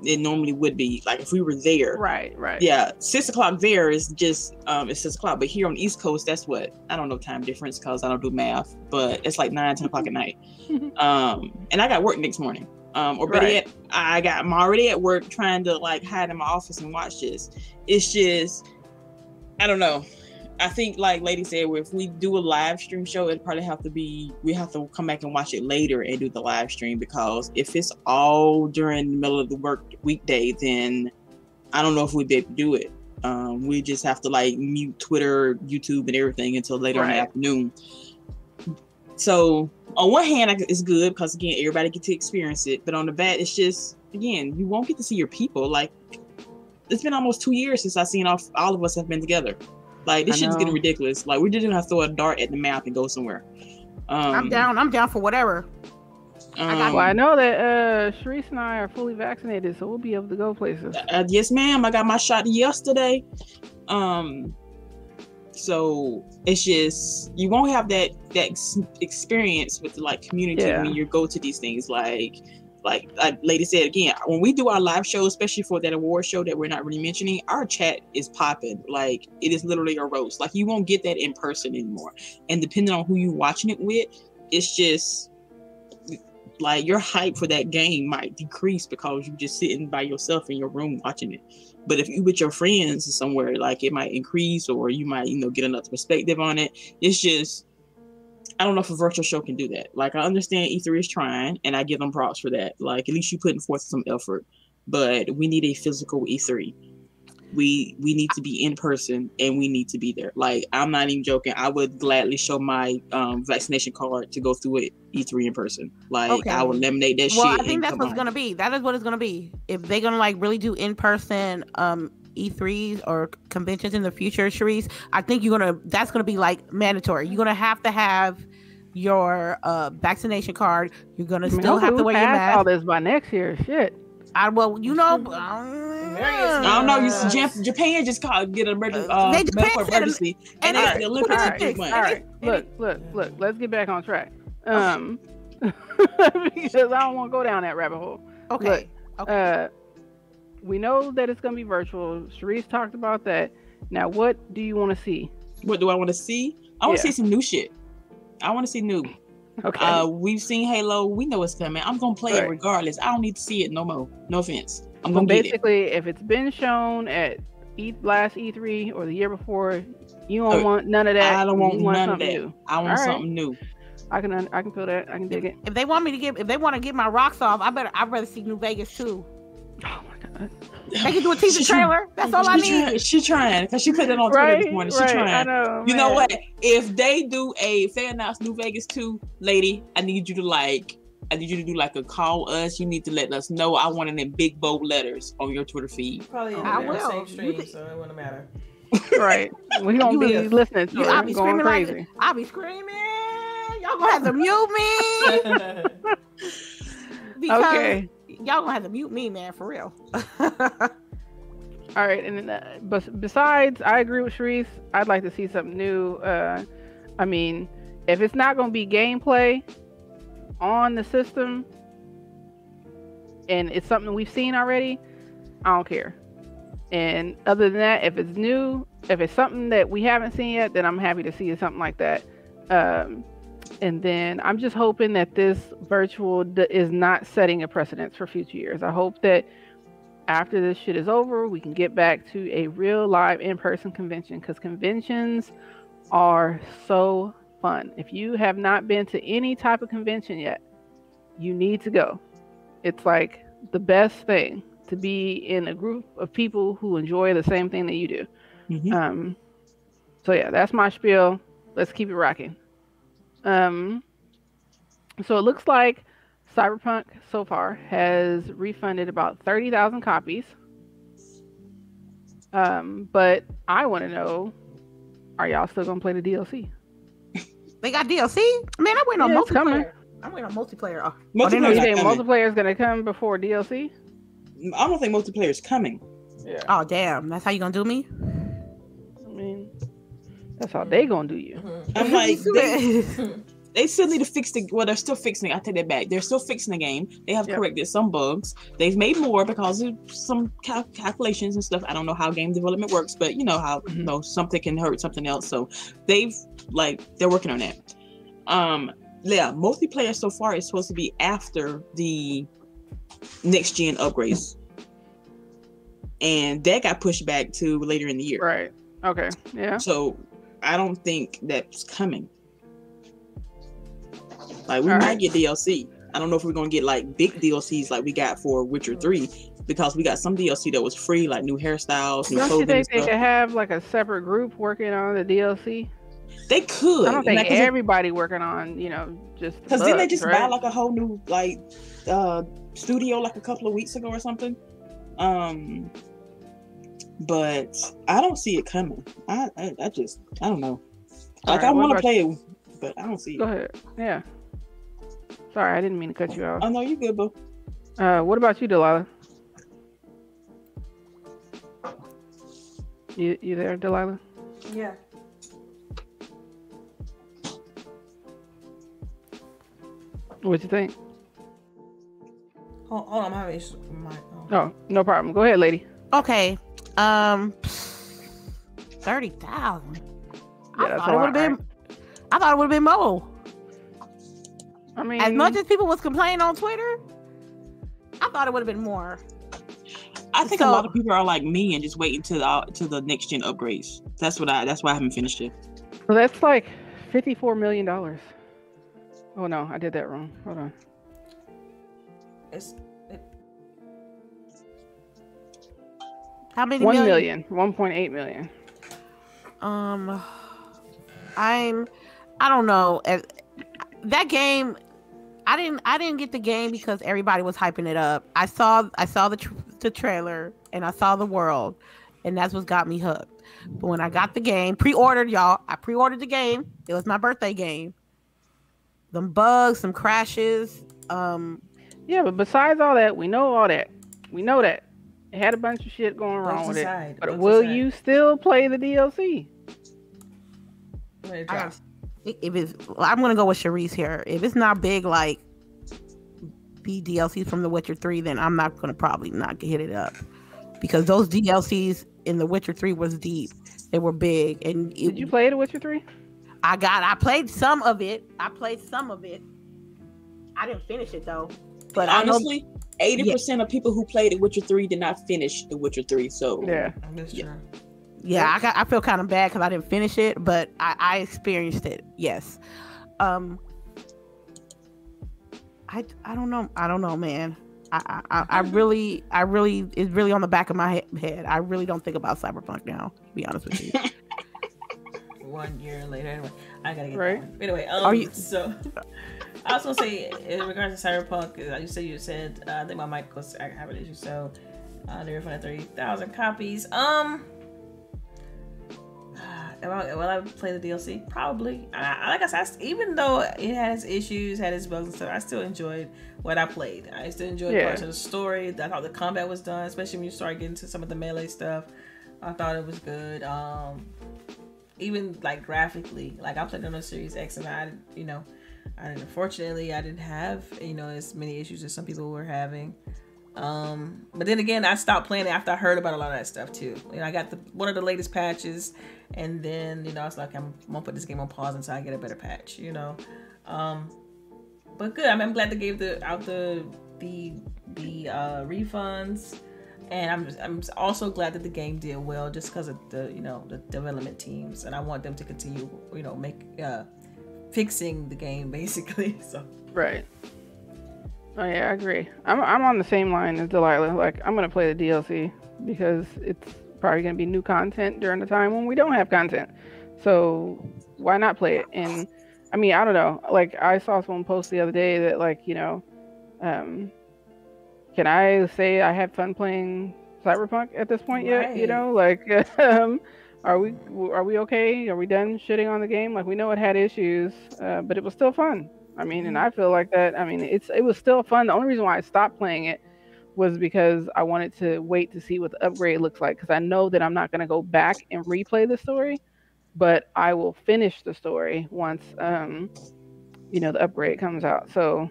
it normally would be. Like if we were there. Right, right. Yeah. Six o'clock there is just um it's six o'clock. But here on the East Coast, that's what I don't know time difference because I don't do math, but it's like nine, ten o'clock at night. um and I got work next morning. Um, or better right. yet, I got I'm already at work trying to like hide in my office and watch this. It's just I don't know. I think, like Lady said, if we do a live stream show, it probably have to be we have to come back and watch it later and do the live stream because if it's all during the middle of the work weekday, then I don't know if we'd be able to do it. Um, we just have to like mute Twitter, YouTube, and everything until later right. in the afternoon. So on one hand, it's good because again, everybody get to experience it. But on the bad, it's just again, you won't get to see your people. Like it's been almost two years since I've seen all all of us have been together. Like this shit's getting ridiculous. Like we just have to throw a dart at the map and go somewhere. Um, I'm down. I'm down for whatever. Um, I well, I know that uh Cherise and I are fully vaccinated, so we'll be able to go places. Uh, yes, ma'am. I got my shot yesterday. Um, so it's just you won't have that that experience with the like community yeah. when you go to these things. Like like like lady said again when we do our live show especially for that award show that we're not really mentioning our chat is popping like it is literally a roast like you won't get that in person anymore and depending on who you're watching it with it's just like your hype for that game might decrease because you're just sitting by yourself in your room watching it but if you with your friends somewhere like it might increase or you might you know get another perspective on it it's just I don't know if a virtual show can do that. Like I understand E3 is trying, and I give them props for that. Like at least you putting forth some effort, but we need a physical E3. We we need to be in person, and we need to be there. Like I'm not even joking. I would gladly show my um, vaccination card to go through it E3 in person. Like okay. I would eliminate that well, shit. Well, I think that's what's on. gonna be. That is what it's gonna be. If they're gonna like really do in person um E3s or conventions in the future, Cherise, I think you're gonna that's gonna be like mandatory. You're gonna have to have your uh, vaccination card. You're gonna I mean, still have to wear your mask. All this by next year, shit. I well, you know, I don't know. You, Japan just called get a emergency, uh, they medical emergency, and, and they, the Olympics all right, all right. Look, look, look. Let's get back on track. Um, because I don't want to go down that rabbit hole. Okay. Look, okay. Uh, we know that it's gonna be virtual. Cherise talked about that. Now, what do you want to see? What do I want to see? I want to yeah. see some new shit. I want to see new. Okay. Uh, we've seen Halo. We know it's coming. I'm gonna play right. it regardless. I don't need to see it no more. No offense. I'm gonna basically, if it's been shown at E last E3 or the year before, you don't uh, want none of that. I don't want, want none of that. New. I want something new. I can I can feel that. I can dig it. If they want me to get if they want to get my rocks off, I better I'd rather see New Vegas too. Oh my god. They can do a teaser trailer. That's all I need. She's trying because she put it on Twitter right, this morning. She's right, trying. I know, you man. know what? If they do a if they announce New Vegas 2, lady, I need you to like I need you to do like a call us. You need to let us know. I want it in big bold letters on your Twitter feed. Probably in I will. same stream, so it wouldn't matter. right. We don't be listening to I'll be screaming crazy. Like, I'll be screaming. Y'all gonna have to mute me. because okay y'all gonna have to mute me, man, for real. All right, and uh, but besides, I agree with Cherise. I'd like to see something new. Uh, I mean, if it's not going to be gameplay on the system, and it's something we've seen already, I don't care. And other than that, if it's new, if it's something that we haven't seen yet, then I'm happy to see something like that. Um, and then I'm just hoping that this virtual d- is not setting a precedence for future years. I hope that after this shit is over, we can get back to a real live in person convention because conventions are so fun. If you have not been to any type of convention yet, you need to go. It's like the best thing to be in a group of people who enjoy the same thing that you do. Mm-hmm. Um, so yeah, that's my spiel. Let's keep it rocking. Um, so it looks like Cyberpunk so far has refunded about 30,000 copies. Um, but I want to know are y'all still going to play the DLC? They got DLC? Man, I went on yeah, multiplayer. I'm waiting on multiplayer. Oh, multiplayer oh, think multiplayer is going to come before DLC? I don't think multiplayer is coming. Yeah. Oh, damn. That's how you going to do me? I mean, that's how they going to do you. I'm like, they, they still need to fix the well they're still fixing it. I take that back. They're still fixing the game. They have yep. corrected some bugs. They've made more because of some cal- calculations and stuff. I don't know how game development works but you know how mm-hmm. you know something can hurt something else. So they've like they're working on that. Um yeah multiplayer so far is supposed to be after the next gen upgrades. And that got pushed back to later in the year. Right. Okay. Yeah. So i don't think that's coming like we All might right. get DLC. I don't know if we're gonna get like big DLCs like we got for Witcher Three because we got some DLC that was free, like new hairstyles, new don't clothing. Don't you think they could have like a separate group working on the DLC? They could. I don't think like, everybody working on, you know, just because then they just right? buy like a whole new like uh studio like a couple of weeks ago or something. Um, but I don't see it coming. I I, I just I don't know. Like right, I want to play it, but I don't see Go it. Go ahead. Yeah. Sorry, I didn't mean to cut you off. Oh no, you good, boo. Uh, what about you, Delilah? You you there, Delilah? Yeah. What do you think? Hold, hold on, I'm having my. Oh. oh, no problem. Go ahead, lady. Okay. Um, thirty thousand. Yeah, I thought it would have been. I thought it would have been more. I mean, as much as people was complaining on Twitter, I thought it would have been more. I think so, a lot of people are like me and just waiting to the to the next gen upgrades. That's what I. That's why I haven't finished it. Well, that's like fifty four million dollars. Oh no, I did that wrong. Hold on. It's how many? One million. One point eight million. Um, I'm. I don't know. That game I didn't I didn't get the game because everybody was hyping it up. I saw I saw the tr- the trailer and I saw the world, and that's what got me hooked. But when I got the game, pre-ordered y'all, I pre-ordered the game. It was my birthday game. Some bugs, some crashes. Um, yeah, but besides all that, we know all that. We know that it had a bunch of shit going wrong with aside, it. But will aside. you still play the DLC? I, if it's I'm gonna go with Cherise here. If it's not big like the DLCs from The Witcher 3, then I'm not gonna probably not hit it up. Because those DLCs in The Witcher 3 was deep. They were big. And it, Did you play The Witcher 3? I got I played some of it. I played some of it. I didn't finish it though. But honestly, eighty percent of people who played The Witcher Three did not finish The Witcher Three. So yeah, yeah yeah, I got I feel kind of bad because I didn't finish it, but I, I experienced it. Yes. Um. I I don't know. I don't know, man. I, I, I really, I really, it's really on the back of my head. I really don't think about cyberpunk now. To be honest with you. One year later, anyway, I gotta get right. That Anyway, um, Are you... so I was gonna say in regards to cyberpunk, you said you said uh, I think my mic was I have an issue, so uh, they refunded thirty thousand copies. Um, Will I, will I play the DLC? Probably. I, like I said, even though it has issues, had its bugs and stuff, I still enjoyed what I played. I still enjoyed yeah. parts of the story. I thought the combat was done, especially when you start getting to some of the melee stuff. I thought it was good. Um, even like graphically, like I played on the Series X, and I, you know, I unfortunately I didn't have you know as many issues as some people were having. Um, but then again, I stopped playing after I heard about a lot of that stuff too. You know, I got the one of the latest patches, and then you know I was like, I'm, I'm gonna put this game on pause until I get a better patch. You know, um, but good. I I'm glad they gave the out the the the uh, refunds, and I'm I'm also glad that the game did well just because of the you know the development teams, and I want them to continue you know make uh, fixing the game basically. So right. Oh yeah, I agree. I'm I'm on the same line as Delilah. Like I'm gonna play the DLC because it's probably gonna be new content during the time when we don't have content. So why not play it? And I mean, I don't know. Like I saw someone post the other day that like you know, um, can I say I had fun playing Cyberpunk at this point right. yet? You know, like um, are we are we okay? Are we done shitting on the game? Like we know it had issues, uh, but it was still fun. I mean, and I feel like that. I mean, it's it was still fun. The only reason why I stopped playing it was because I wanted to wait to see what the upgrade looks like because I know that I'm not going to go back and replay the story, but I will finish the story once um you know the upgrade comes out. So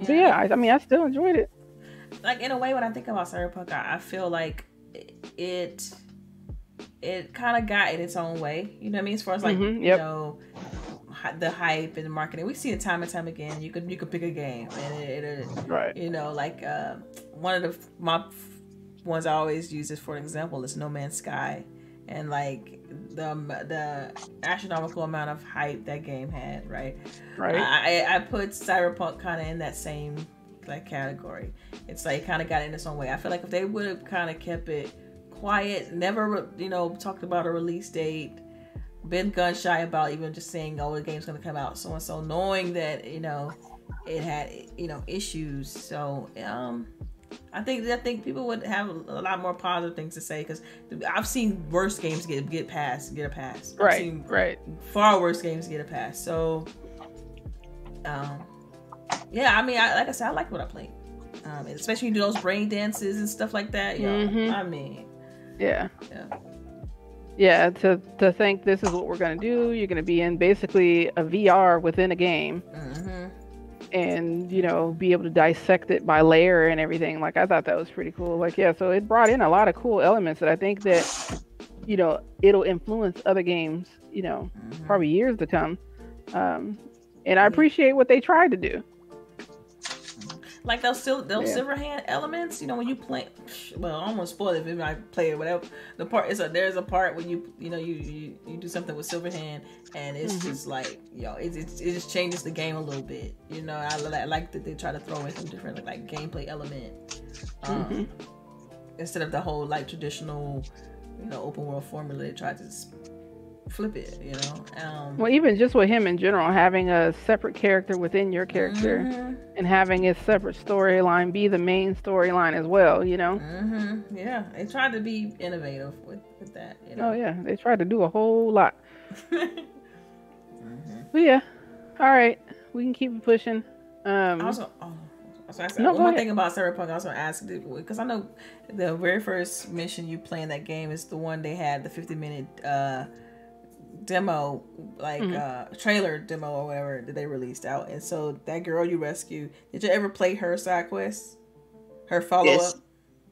yeah, yeah I, I, mean, I still enjoyed it. Like in a way, when I think about Cyberpunk, I, I feel like it it kind of got in its own way. You know what I mean? As far as like mm-hmm, yep. you know the hype and the marketing. We see it time and time again. You could you could pick a game and it, it right. You know, like uh, one of the my ones I always use is for example is No Man's Sky, and like the the astronomical amount of hype that game had. Right. Right. I I put Cyberpunk kind of in that same like category. It's like kind of got in its own way. I feel like if they would have kind of kept it quiet, never you know talked about a release date been gun shy about even just saying, "Oh, the game's gonna come out so and so," knowing that you know it had you know issues. So um, I think I think people would have a lot more positive things to say because I've seen worse games get get passed, get a pass. Right, right. Far worse games get a pass. So, um, yeah, I mean, I, like I said, I like what I played, um, especially you do those brain dances and stuff like that. Yeah, mm-hmm. I mean, yeah, yeah. Yeah to to think this is what we're going to do you're going to be in basically a vr within a game. Mm-hmm. and you know be able to dissect it by layer and everything like i thought that was pretty cool. Like yeah so it brought in a lot of cool elements that i think that you know it'll influence other games you know mm-hmm. probably years to come. Um, and i appreciate what they tried to do like those still those yeah. Silverhand elements. You know when you play, well, I almost spoil it if I play it. Whatever the part is, a, there's a part when you you know you you, you do something with Silverhand, and it's mm-hmm. just like yo, know it, it, it just changes the game a little bit. You know I, I like that they try to throw in some different like gameplay element um, mm-hmm. instead of the whole like traditional you know open world formula they try to flip it, you know. Um, well, even just with him in general, having a separate character within your character mm-hmm. and having his separate storyline be the main storyline as well, you know. Mm-hmm. Yeah, they tried to be innovative with, with that. You know? Oh yeah, they tried to do a whole lot. mm-hmm. But yeah, all right, we can keep pushing. Um, also, oh, so I said, no, one more thing about Cyberpunk, I was going to ask because I know the very first mission you play in that game is the one they had the 50 minute uh, demo, like mm-hmm. uh trailer demo or whatever that they released out. And so that girl you rescue, did you ever play her side quest? Her follow yes. up?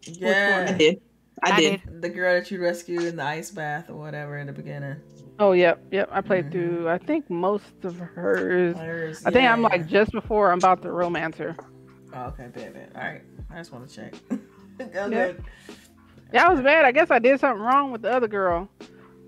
Yeah. I did. I, I did. did. The girl that you rescued in the ice bath or whatever in the beginning. Oh yep, yep. I played mm-hmm. through I think most of hers. hers I think I'm like just before I'm about to romance her. Oh, okay, bad, bad. All right. I just want to check. yep. Yeah, I was bad. I guess I did something wrong with the other girl.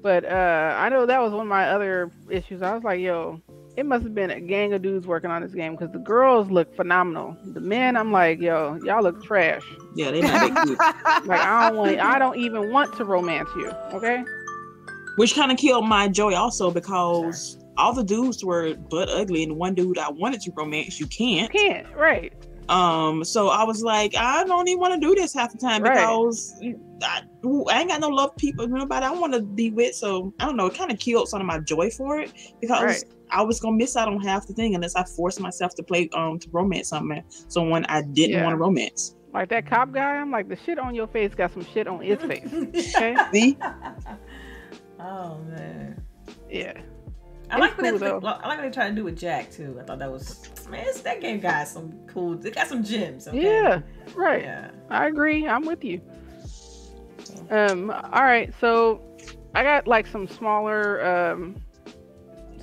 But uh, I know that was one of my other issues. I was like, yo, it must have been a gang of dudes working on this game because the girls look phenomenal. The men, I'm like, yo, y'all look trash. Yeah, they might be cute. like I don't want, I don't even want to romance you. Okay. Which kind of killed my joy also because all the dudes were butt ugly, and one dude I wanted to romance, you can't. You can't, right? Um, so I was like, I don't even want to do this half the time right. because I, I, ain't got no love people, nobody I want to be with. So I don't know, it kind of killed some of my joy for it because right. I was gonna miss out on half the thing unless I forced myself to play um to romance something someone I didn't yeah. want to romance. Like that cop guy, I'm like the shit on your face got some shit on his face. Okay. See? Oh man. Yeah. I like what they, I like what they try to do with Jack too. I thought that was man, that game got some cool. They got some gems. Okay? Yeah, right. Yeah, I agree. I'm with you. Um. All right. So I got like some smaller, um,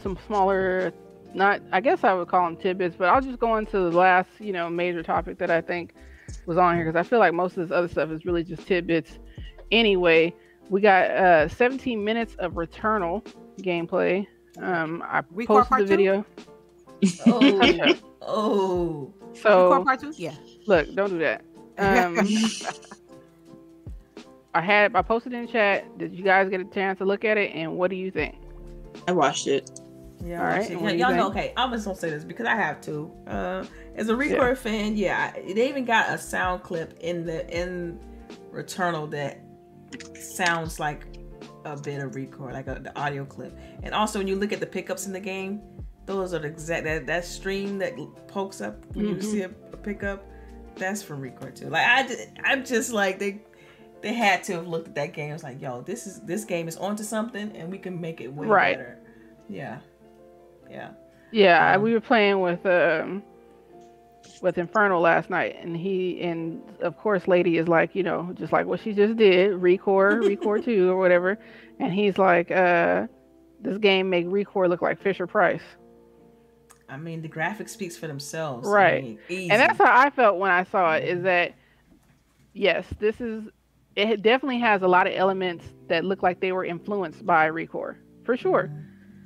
some smaller. Not, I guess I would call them tidbits, but I'll just go into the last, you know, major topic that I think was on here because I feel like most of this other stuff is really just tidbits. Anyway, we got uh 17 minutes of Returnal gameplay. Um, I we posted the video. Oh, oh. So part two? Yeah. Look, don't do that. Um, I had I posted in chat. Did you guys get a chance to look at it? And what do you think? I watched it. Yeah, all right. Yeah, y'all know. Okay, I'm just gonna say this because I have to. Uh, as a ReCore yeah. fan, yeah, they even got a sound clip in the in Returnal that sounds like a bit of ReCore, like a, the audio clip. And also, when you look at the pickups in the game, those are the exact that that stream that pokes up when mm-hmm. you see a, a, pickup. That's from ReCore too. Like I, I'm just like they they had to have looked at that game. It's like, yo, this is this game is onto something, and we can make it way right. better. Yeah, yeah, yeah. Um, we were playing with um with Inferno last night, and he and of course, Lady is like, you know, just like what she just did, ReCore, ReCore two or whatever, and he's like, uh, this game make ReCore look like Fisher Price. I mean, the graphics speaks for themselves, right? I mean, and that's how I felt when I saw it. Is that yes, this is it definitely has a lot of elements that look like they were influenced by ReCore for sure. Mm-hmm.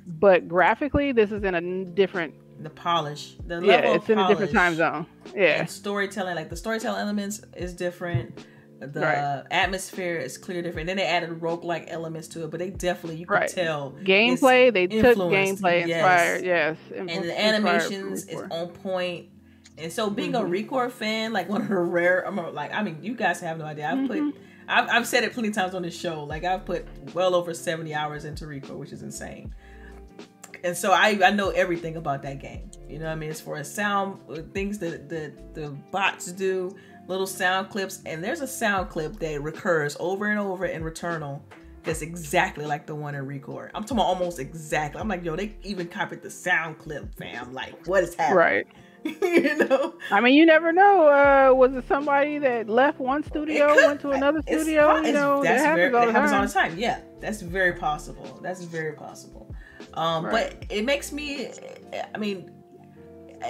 But graphically, this is in a different the polish, the yeah, it's in a different time zone. Yeah, storytelling, like the storytelling elements is different. The right. atmosphere is clear different. Then they added rogue like elements to it, but they definitely you can right. tell gameplay. They took gameplay yes. inspired, yes, and the animations is on point. And so, being mm-hmm. a ReCore fan, like one of the rare, I'm like, I mean, you guys have no idea. I've mm-hmm. put, I've, I've said it plenty of times on this show. Like, I've put well over 70 hours into ReCore, which is insane and so I, I know everything about that game. You know what I mean? As far as sound uh, things that the, the bots do, little sound clips, and there's a sound clip that recurs over and over in Returnal that's exactly like the one in ReCore. I'm talking almost exactly. I'm like, yo, they even copied the sound clip, fam. Like, what is happening? Right. you know. I mean, you never know. Uh, was it somebody that left one studio, could, went to another studio? you know, that happens, very, all, the happens all the time. Yeah, that's very possible. That's very possible. Um, right. But it makes me, I mean,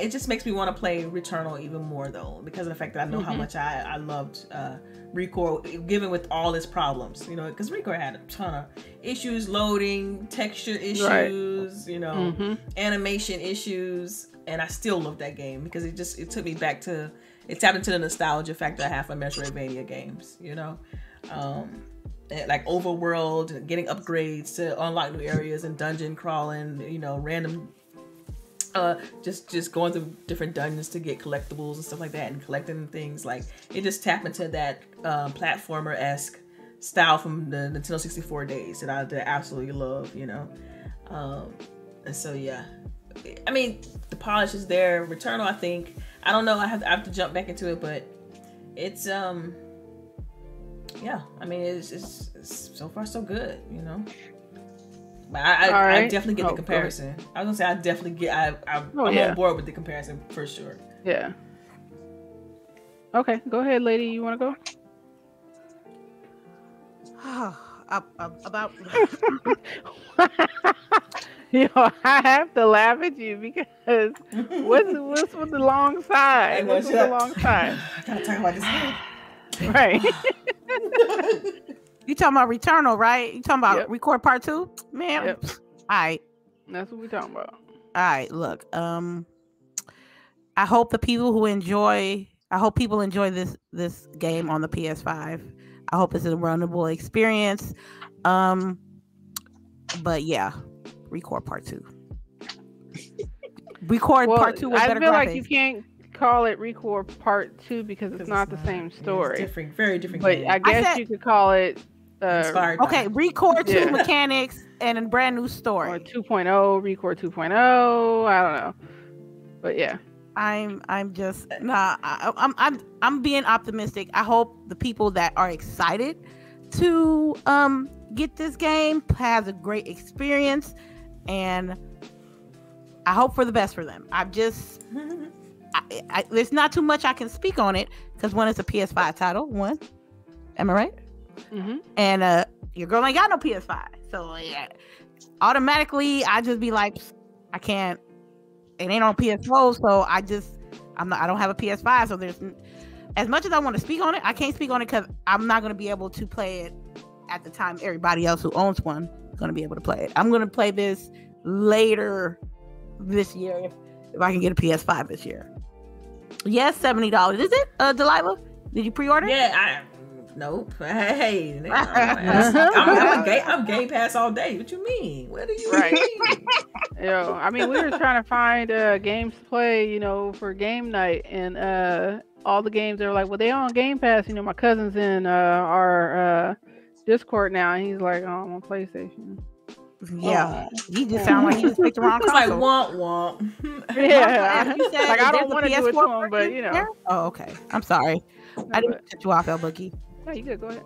it just makes me want to play Returnal even more though, because of the fact that I know mm-hmm. how much I, I loved uh, ReCore, given with all its problems, you know, because ReCore had a ton of issues, loading, texture issues, right. you know, mm-hmm. animation issues, and I still love that game because it just it took me back to it tapped into the nostalgia factor I have for Metroidvania games, you know. Um, like overworld, getting upgrades to unlock new areas and dungeon crawling, you know, random uh just just going through different dungeons to get collectibles and stuff like that and collecting things like it just tap into that um, platformer-esque style from the Nintendo 64 days that I, that absolutely love, you know. Um and so yeah. I mean, the polish is there. Returnal, I think. I don't know. I have, I have to jump back into it, but it's um yeah, I mean, it's, it's, it's so far so good, you know. But I, I, right. I definitely get oh, the comparison. I was gonna say I definitely get. I, I oh, I'm yeah. on board with the comparison for sure. Yeah. Okay, go ahead, lady. You want to go? about. you know, I have to laugh at you because what's what's with the long side? What's with the long side? I gotta talk about this. Right. you talking about Returnal, right? You talking about yep. ReCore part two? Man. Yep. All right. That's what we talking about. All right, look. Um I hope the people who enjoy I hope people enjoy this this game on the PS5. I hope it's a runnable experience. Um but yeah, ReCore part two. ReCore well, part two. I feel graphics. like you can't call it ReCore Part Two because it's not the same story. Yeah, different, very different. But game. I guess I said, you could call it. Uh, okay, ReCore Two yeah. mechanics and a brand new story. Or 2.0, ReCore 2.0. I don't know, but yeah. I'm I'm just nah. I, I'm I'm I'm being optimistic. I hope the people that are excited to um get this game has a great experience, and I hope for the best for them. I just I, I, there's not too much I can speak on it because one is a PS5 title. One, am I right? Mm-hmm. And uh, your girl ain't got no PS5, so yeah, automatically I just be like, I can't. It ain't on PS4, so I just I'm not. I don't have a PS5, so there's as much as I want to speak on it, I can't speak on it because I'm not going to be able to play it at the time everybody else who owns one is going to be able to play it. I'm going to play this later this year if, if I can get a PS5 this year. Yes, seventy dollars. Is it, uh, Delilah? Did you pre-order? Yeah, I nope. Hey, I'm, I'm, a gay, I'm Game Pass all day. What you mean? What do you right. mean? Yo, I mean, we were trying to find uh, games to play, you know, for game night, and uh, all the games they were like, well, they on Game Pass. You know, my cousin's in uh, our uh, Discord now, and he's like, oh, I'm on PlayStation. Yeah, oh. he just sounded like he just picked the wrong console. like womp womp. yeah, said, like I don't want to do it to him, but you know. Oh, okay. I'm sorry. No, I didn't cut you off, El Boogie. No, you good. Go ahead.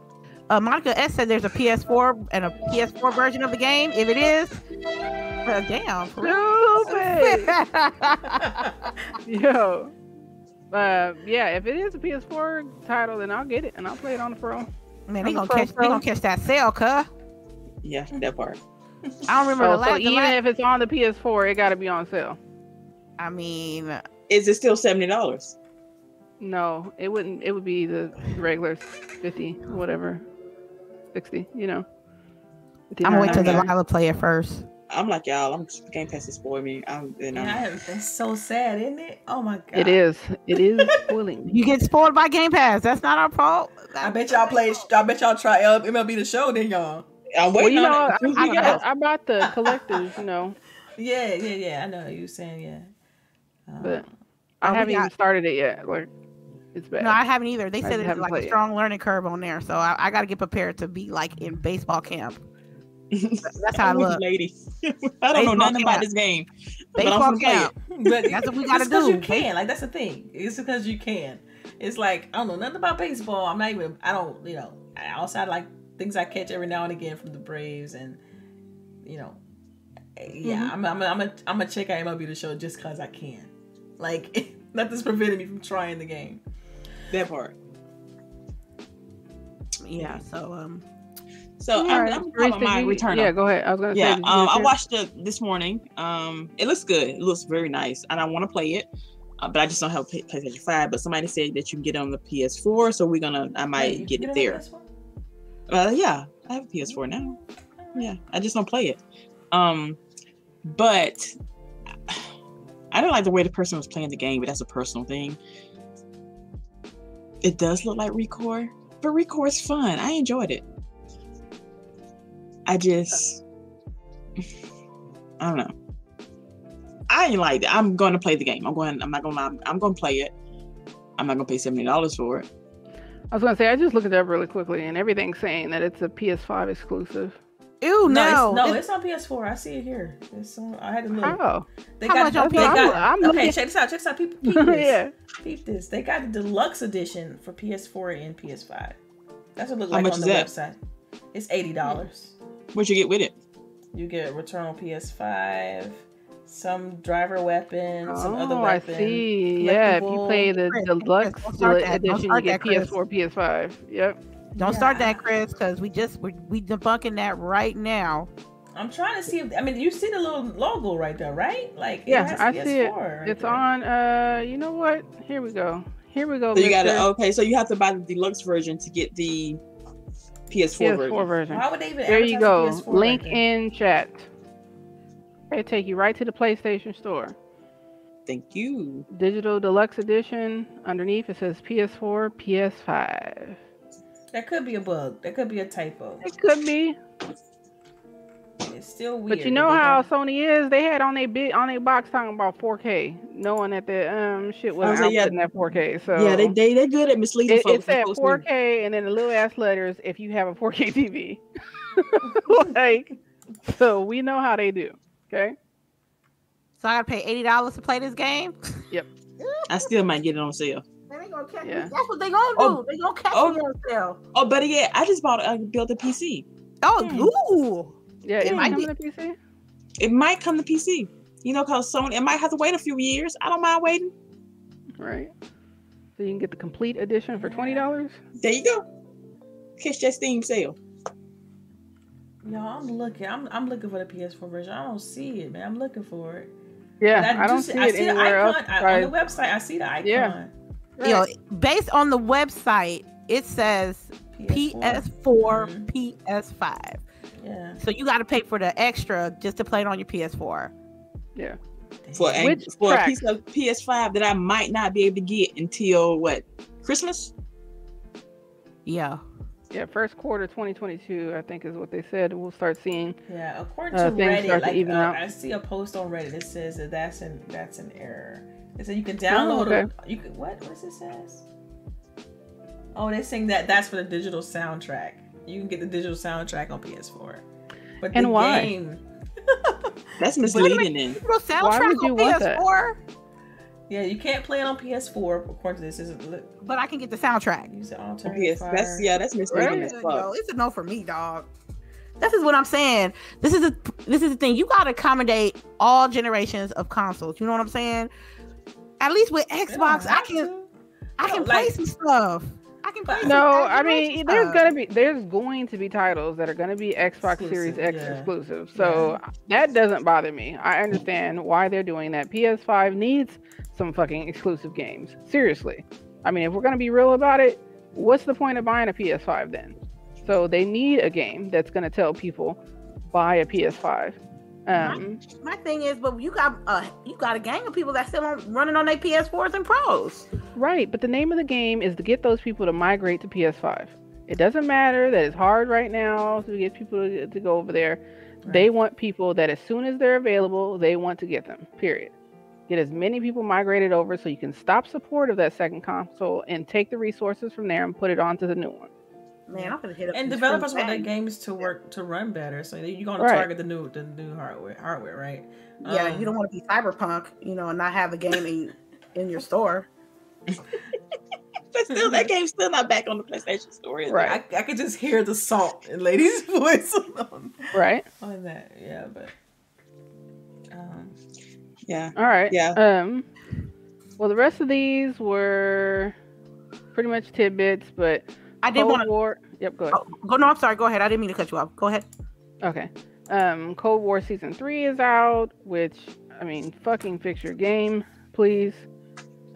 Uh, Monica S said there's a PS4 and a PS4 version of the game. If it is, uh, damn. Stupid. Yo. Uh, yeah, if it is a PS4 title, then I'll get it and I'll play it on the Pro. Man, they gonna catch. Pro. They gonna catch that sale, cuh. Yeah, that part. I don't remember oh, the last. So even last... if it's on the PS4, it got to be on sale. I mean, is it still seventy dollars? No, it wouldn't. It would be the regular fifty, whatever, sixty. You know. I'm gonna wait till Delilah play it first. I'm like y'all. I'm Game Pass is spoiling me. I'm, you know. Yeah, that's so sad, isn't it? Oh my god. It is. It is spoiling. you get spoiled by Game Pass. That's not our fault. I bet y'all play. I bet y'all try um, MLB the Show, then y'all. I'm waiting well, you know, I, I, I, bought the collectors, you know. Yeah, yeah, yeah. I know you were saying yeah. Um, but I haven't got, even started it yet. Like it's bad. No, I haven't either. They said there's like a strong it. learning curve on there, so I, I got to get prepared to be like in baseball camp. That's how I look, lady. I don't baseball know nothing camp. about this game, baseball but I'm camp. But that's what we got to do. You can like that's the thing. It's because you can. It's like I don't know nothing about baseball. I'm not even. I don't. You know. Outside like things I catch every now and again from the Braves, and you know, yeah, mm-hmm. I'm I'm I'm a I'm a check out MLB the show just because I can. Like nothing's preventing me from trying the game. That part. Yeah. So um. So I'm, I'm calling my return. Yeah, go ahead. I was gonna yeah, say. Um, I watched it this morning. Um, it looks good. It looks very nice, and I want to play it. Uh, but I just don't have PlayStation Five. But somebody said that you can get it on the PS4, so we're gonna. I might get it there. Uh, yeah, I have a PS4 now. Yeah, I just don't play it. Um, but I don't like the way the person was playing the game, but that's a personal thing. It does look like ReCore, but ReCore is fun. I enjoyed it. I just, I don't know. I ain't like it. I'm going to play the game. I'm going. I'm not to Lie. I'm going to play it. I'm not to pay seventy dollars for it. I was gonna say I just looked it up really quickly, and everything's saying that it's a PS5 exclusive. Ew, no, no, it's, no, it's on PS4. I see it here. It's on, I had to look. How? They How got, much on PS4? Got, I'm, I'm okay, looking... check this out. Check this out. Peep, peep this. yeah. Peep this. They got the deluxe edition for PS4 and PS5. That's what it looks like on the that? website. It's eighty dollars. What'd you get with it? You get Return on PS5 some driver weapon, some other weapon. I see. Yeah, if you play the deluxe edition, you get PS4, PS5. Yep. Don't yeah. start that, Chris, because we just we we debunking that right now. I'm trying to see if I mean you see the little logo right there, right? Like yeah, I see it. Right it's there. on. Uh, you know what? Here we go. Here we go. So you got to okay. So you have to buy the deluxe version to get the PS4, PS4 version. version. Why would they even? There you go. Link right in chat. It take you right to the PlayStation Store. Thank you. Digital Deluxe Edition. Underneath it says PS4, PS5. That could be a bug. That could be a typo. It could be. Let's still weird. But you know how Sony is? They had on their big on their box talking about 4K, knowing that the um shit was out yeah, in that 4K. So yeah, they they they're good at misleading it, folks. It said 4K, and then the little ass letters if you have a 4K TV. like, so we know how they do. Okay. So I gotta pay eighty dollars to play this game. Yep. I still might get it on sale. They gonna catch yeah. That's what they gonna do. Oh, they gonna catch oh, me on sale. Oh, but yeah, I just bought a built a PC. Oh, hmm. ooh. Yeah, it, it might come to PC. It might come to PC. You know, cause Sony, it might have to wait a few years. I don't mind waiting. Right. So you can get the complete edition for twenty dollars. There you go. Catch that Steam sale. No, I'm looking. I'm I'm looking for the PS4 version. I don't see it, man. I'm looking for it. Yeah, I, I don't see I it see anywhere else. I, on the website, I see the icon. Yeah. Right. You know, based on the website, it says PS4, PS4 mm-hmm. PS5. Yeah. So you got to pay for the extra just to play it on your PS4. Yeah. For a, for a piece of PS5 that I might not be able to get until what Christmas? Yeah. Yeah, first quarter 2022, I think is what they said. We'll start seeing. Yeah, according uh, to Reddit, like, uh, I see a post on Reddit that says that that's an that's an error. It said you can download. Oh, okay. a, you can what? What's it says? Oh, they're saying that that's for the digital soundtrack. You can get the digital soundtrack on PS4. But and why? Game... that's misleading. Then why would you want PS4? that? Yeah, you can't play it on PS4 according to this. Is but I can get the soundtrack. Use it on yes, that's yeah, that's misleading as fuck. it's a no for me, dog. This is what I'm saying. This is a, this is the thing. You gotta accommodate all generations of consoles. You know what I'm saying? At least with Xbox, I can to. I can play some stuff. I can play. No, I mean, there's gonna be there's going to be titles that are gonna be Xbox exclusive, Series X yeah. exclusive. So yeah. that doesn't bother me. I understand why they're doing that. PS5 needs some fucking exclusive games. Seriously. I mean, if we're gonna be real about it, what's the point of buying a PS5 then? So they need a game that's gonna tell people buy a PS5. Um, my, my, thing is, but you got uh, you got a gang of people that still on, running on their PS4s and Pros. Right, but the name of the game is to get those people to migrate to PS5. It doesn't matter that it's hard right now to get people to, to go over there. Right. They want people that as soon as they're available, they want to get them. Period. Get as many people migrated over so you can stop support of that second console and take the resources from there and put it onto the new one. Man, I'm gonna hit up. And developers want their games to work to run better, so you're gonna right. target the new the new hardware hardware, right? Yeah, um, you don't want to be cyberpunk, you know, and not have a game in, in your store. but still, that game's still not back on the PlayStation Store. Right. I, I, could just hear the salt in Lady's voice. On, right. On that, yeah, but. Um, yeah. All right. Yeah. Um. Well, the rest of these were pretty much tidbits, but I didn't want War. Yep. Go ahead. Oh, go. No, I'm sorry. Go ahead. I didn't mean to cut you off. Go ahead. Okay. Um, Cold War season three is out, which I mean, fucking fix your game, please.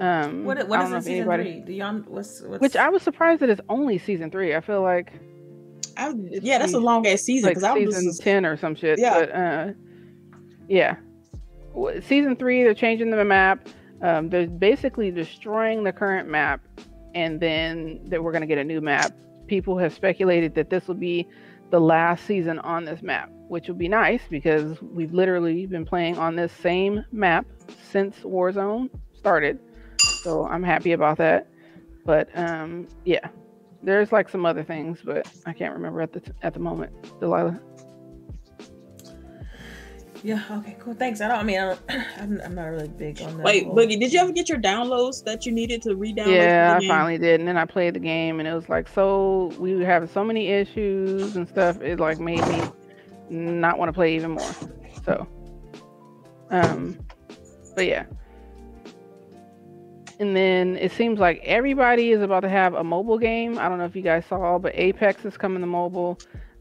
Um, what what is season anybody, three? Do y'all what's, what's which I was surprised that it's only season three. I feel like. I, yeah, that's a long ass season. Like season just... ten or some shit. Yeah. But, uh, yeah. Season three, they're changing the map. Um, they're basically destroying the current map and then that we're going to get a new map. People have speculated that this will be the last season on this map, which will be nice because we've literally been playing on this same map since Warzone started. So I'm happy about that. But um, yeah, there's like some other things, but I can't remember at the t- at the moment. Delilah. Yeah. Okay. Cool. Thanks. I don't. I mean, I am I'm not really big on that. Wait, whole... Boogie, did you ever get your downloads that you needed to re-download? Yeah, I finally did, and then I played the game, and it was like so we were having so many issues and stuff. It like made me not want to play even more. So, um, but yeah. And then it seems like everybody is about to have a mobile game. I don't know if you guys saw, but Apex is coming to mobile.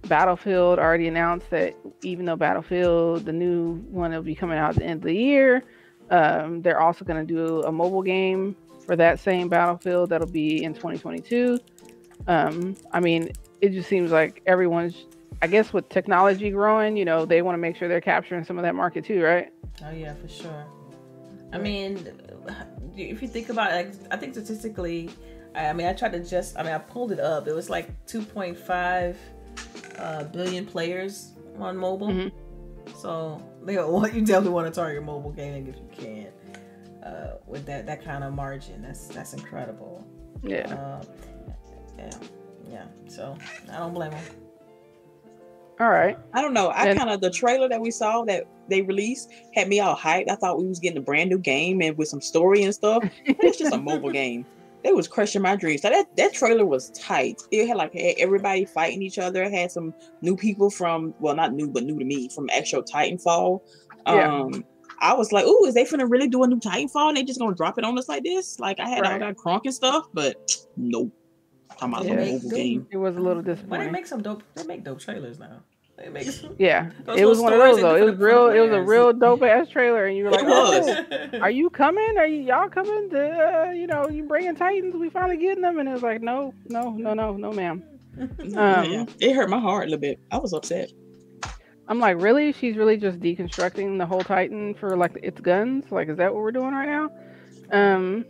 Battlefield already announced that even though Battlefield, the new one, will be coming out at the end of the year, um, they're also going to do a mobile game for that same Battlefield that'll be in 2022. Um, I mean, it just seems like everyone's, I guess, with technology growing, you know, they want to make sure they're capturing some of that market too, right? Oh yeah, for sure. I mean, if you think about it, like, I think statistically, I mean, I tried to just, I mean, I pulled it up. It was like 2.5 uh, billion players on mobile. Mm-hmm. So they you definitely want to target mobile gaming if you can. Uh, with that that kind of margin, that's that's incredible. Yeah. Uh, yeah. Yeah. So I don't blame them. All right. I don't know. I and- kind of the trailer that we saw that they released had me all hyped. I thought we was getting a brand new game and with some story and stuff. it's just a mobile game. It was crushing my dreams. So that that trailer was tight. It had like had everybody fighting each other. It had some new people from well, not new but new to me from actual Titanfall. Yeah. Um, I was like, "Ooh, is they finna really do a new Titanfall? And they just gonna drop it on us like this?" Like I had right. all that crunk and stuff, but nope. Talking about yeah, mobile game. It was a little disappointing. But they make some dope. They make dope trailers now. Yeah, it was one of those though. It was real. It was a real dope ass trailer, and you were like, "Oh, are you coming? Are you y'all coming to? Uh, you know, you bringing Titans? We finally getting them?" And it was like, "No, no, no, no, no, ma'am." Um, it hurt my heart a little bit. I was upset. I'm like, really? She's really just deconstructing the whole Titan for like its guns? Like, is that what we're doing right now? Um,